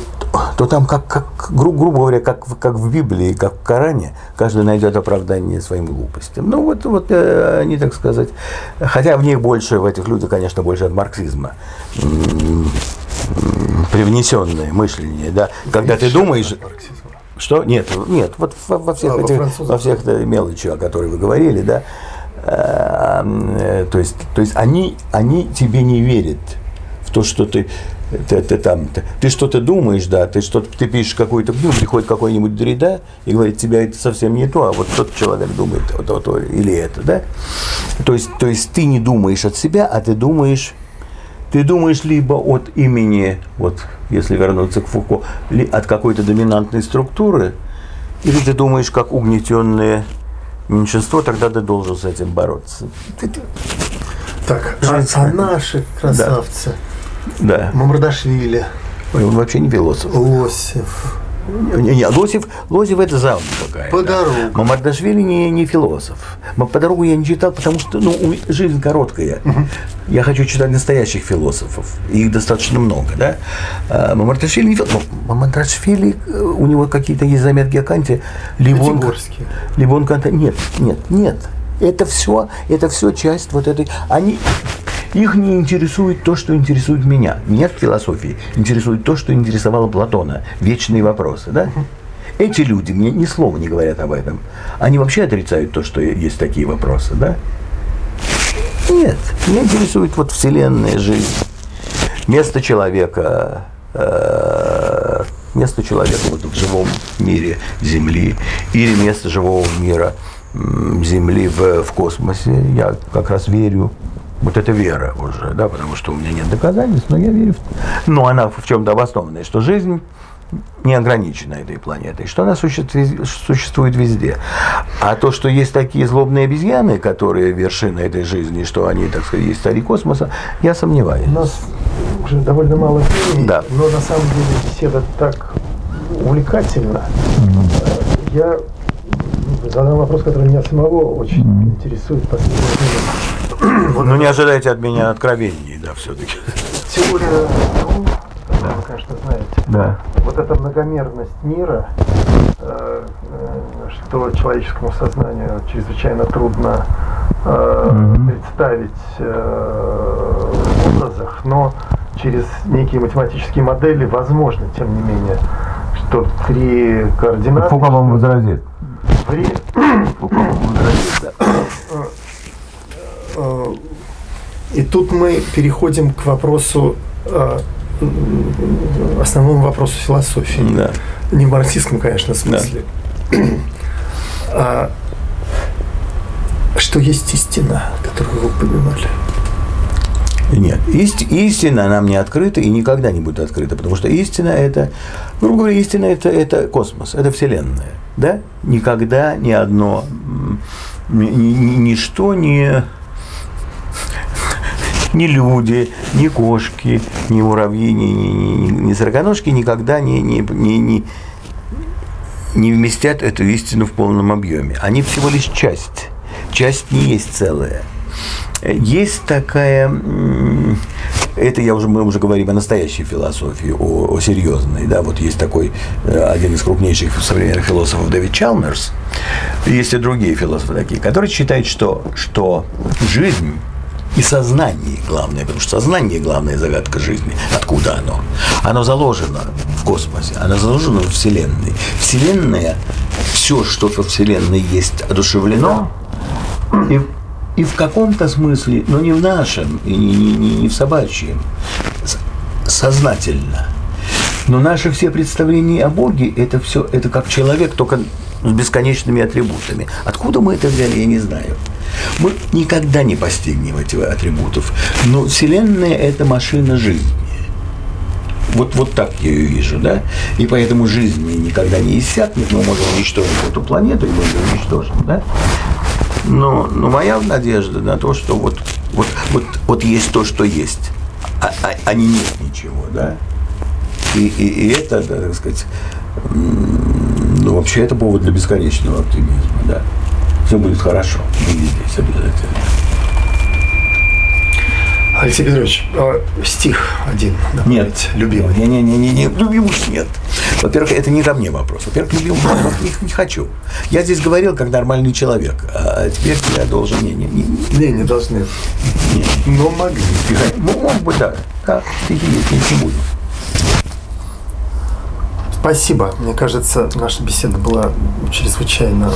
то там, как, как гру, грубо говоря, как, как в Библии, как в Коране, каждый найдет оправдание своим глупостям. Ну, вот, вот э, они, так сказать, хотя в них больше, в этих людях, конечно, больше от марксизма привнесенное мышление, да, когда ты думаешь... Что? Нет, нет, вот во, во всех а, этих, во, во всех мелочах, о которых вы говорили, да, э, то есть, то есть они, они тебе не верят то, что ты ты, ты там, ты, ты что-то думаешь, да, ты что-то, ты пишешь какую-то книгу, приходит какой-нибудь дреда и говорит, тебя это совсем не то, а вот тот человек думает то, то, то или это, да. То есть, то есть ты не думаешь от себя, а ты думаешь, ты думаешь либо от имени, вот если вернуться к Фуко, ли, от какой-то доминантной структуры, или ты думаешь как угнетенное меньшинство, тогда ты должен с этим бороться. Так, а, а наши красавцы? Да. Мамардашвили. Ой, он вообще не философ. Лосев. Не, не, Лосев, Лосев это завод какая-то. По дорогу. Мамардашвили не, не философ. По дорогу я не читал, потому что ну, жизнь короткая. Я хочу читать настоящих философов. Их достаточно много, да? А Мамардашвили не философ. Мамардашвили, э, у него какие-то есть заметки о Канте. Либо он, Пятигорский. либо он Канта... Нет, нет, нет. Это все, это все часть вот этой... Они, их не интересует то, что интересует меня. В философии интересует то, что интересовало Платона. Вечные вопросы, да? Эти люди мне ни слова не говорят об этом. Они вообще отрицают то, что есть такие вопросы, да? Нет, меня интересует вот вселенная жизнь, место человека, э, место человека вот в живом мире Земли или место живого мира Земли в, в космосе. Я как раз верю. Вот это вера уже, да, потому что у меня нет доказательств, но я верю. В... Но она в чем-то обоснованная, что жизнь не ограничена этой планетой, что она существует, везде. А то, что есть такие злобные обезьяны, которые вершина этой жизни, что они, так сказать, есть цари космоса, я сомневаюсь. У нас уже довольно мало времени, Да. но на самом деле беседа так увлекательна. Я задам вопрос, который меня самого очень интересует в последнее время. Ну, не ожидайте от меня откровений, да, все-таки. Теория ну, да, вы, конечно, знаете. Да. Вот эта многомерность мира, э, э, что человеческому сознанию чрезвычайно трудно э, представить э, в образах, но через некие математические модели возможно, тем не менее, что три координаты... возразит. Вре- Э, И тут мы переходим к вопросу, э, основному вопросу философии. Да. Не в марксистском, конечно, смысле. А, что есть истина, которую вы упоминали? Нет, ист- истина нам не открыта и никогда не будет открыта, потому что истина это, грубо говоря, истина это, это космос, это Вселенная, да? Никогда ни одно, ни- ни- ничто не, ни люди, ни кошки, ни муравьи, ни, ни, ни, ни сороконожки никогда не, не, не, не, не вместят эту истину в полном объеме. Они всего лишь часть. Часть не есть целая. Есть такая, это я уже, мы уже говорим о настоящей философии, о, о серьезной, да, вот есть такой э, один из крупнейших современных философов Дэвид Чалмерс, есть и другие философы такие, которые считают, что, что жизнь и сознание главное, потому что сознание главная загадка жизни. Откуда оно? Оно заложено в космосе, оно заложено в Вселенной. Вселенная, все, что во Вселенной есть, одушевлено, и, и в каком-то смысле, но не в нашем, и не, не, не, не в собачьем, сознательно. Но наши все представления о Боге, это все, это как человек, только с бесконечными атрибутами. Откуда мы это взяли, я не знаю. Мы никогда не постигнем этих атрибутов. Но Вселенная – это машина жизни. Вот, вот так я ее вижу, да? И поэтому жизнь никогда не иссякнет, мы можем уничтожить эту планету, и мы ее уничтожим, да? Но, но моя надежда на то, что вот, вот, вот, вот есть то, что есть, а, а, а не нет ничего, да? И, и, и это, да, так сказать, ну, вообще это повод для бесконечного оптимизма, да. Все будет хорошо, мы здесь обязательно. Алексей Петрович, а, стих один. Нет, любимый. Не, не, не, не, не, любимых нет. Во-первых, это не ко мне вопрос. Во-первых, любимых вопрос не, не хочу. Я здесь говорил как нормальный человек, а теперь я должен не, не, не, не, Не, не должны. не. Но могли. Ну, может быть, да. Да, стихи есть, не, не буду. Спасибо. Мне кажется, наша беседа была чрезвычайно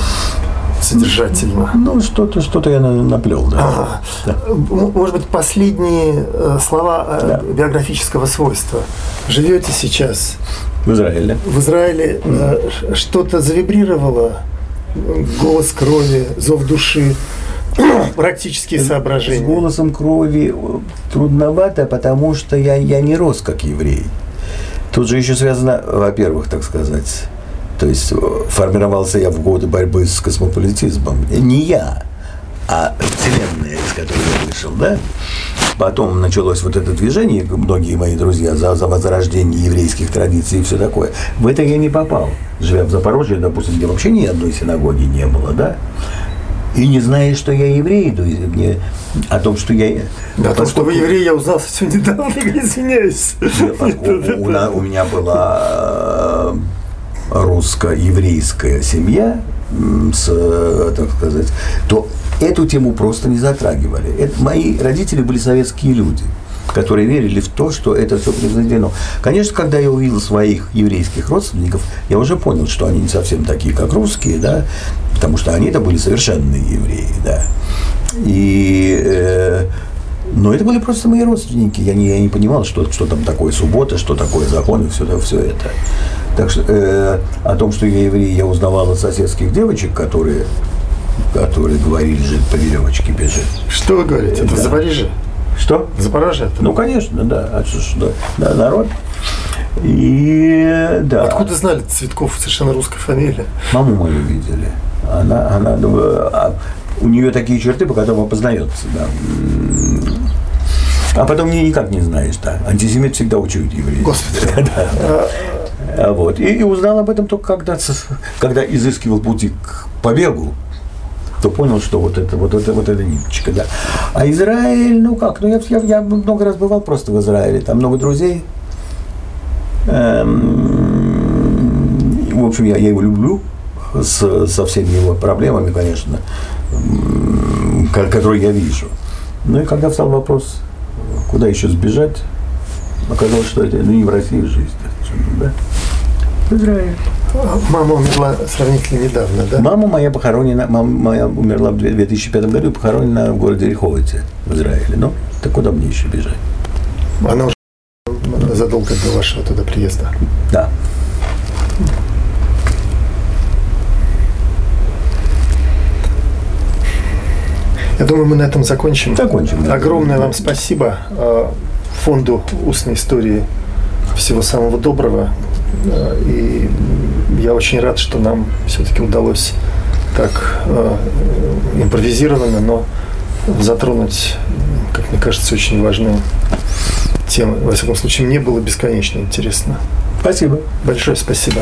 содержательно. Ну, что-то что я наплел, да. Ага. да. Может быть, последние э, слова э, да. биографического свойства. Живете сейчас в Израиле. В Израиле mm. что-то завибрировало, голос крови, зов души, практические соображения. С голосом крови трудновато, потому что я, я не рос как еврей. Тут же еще связано, во-первых, так сказать, то есть э, формировался я в годы борьбы с космополитизмом. Не я, а вселенная, из которой я вышел, да? Потом началось вот это движение, многие мои друзья, за, за возрождение еврейских традиций и все такое. В это я не попал. Живя в Запорожье, допустим, где вообще ни одной синагоги не было, да? И не зная, что я еврей, то есть мне о том, что я... Да, о том, что вы еврей, я узнал все недавно, извиняюсь. У, у, у меня была э, русско-еврейская семья, с, так сказать, то эту тему просто не затрагивали. Это, мои родители были советские люди которые верили в то, что это все произведено. Конечно, когда я увидел своих еврейских родственников, я уже понял, что они не совсем такие, как русские, да, потому что они-то были совершенные евреи, да. И э, но это были просто мои родственники. Я не, я не понимал, что, что там такое суббота, что такое закон и все, все это. Так что э, о том, что я еврей, я узнавал от соседских девочек, которые, которые говорили, жить по веревочке бежит. Что вы говорите? Это да. в Запорожье? Что? Это? Ну, конечно, да. А что, что, да, народ. И да. Откуда знали Цветков совершенно русская фамилия? Маму мою видели. Она, она, ну, а, у нее такие черты, по которым опознается, да. А потом не, никак не знаешь, да. Антисемит всегда учует евреев. Господи. да. А, вот. И, и узнал об этом только когда, когда изыскивал пути к побегу, то понял, что вот это, вот это, вот это ниточка, да. А Израиль, ну как, ну я, я, я много раз бывал просто в Израиле, там много друзей. Эм, в общем, я, я его люблю с, со всеми его проблемами, конечно, которые я вижу. Ну и когда встал вопрос, куда еще сбежать, оказалось, что это ну, не в России жизнь, да? в Израиле. Мама умерла сравнительно недавно, да? Мама моя похоронена, мама моя умерла в 2005 году и похоронена в городе Риховице в Израиле. Ну, так куда мне еще бежать? Она уже задолго до вашего туда приезда. Да. Я думаю, мы на этом закончим. Закончим. Огромное вам спасибо э, фонду устной истории. Всего самого доброго. Э, и я очень рад, что нам все-таки удалось так э, импровизированно, но затронуть, как мне кажется, очень важную тему. Во всяком случае, мне было бесконечно интересно. Спасибо. Большое спасибо.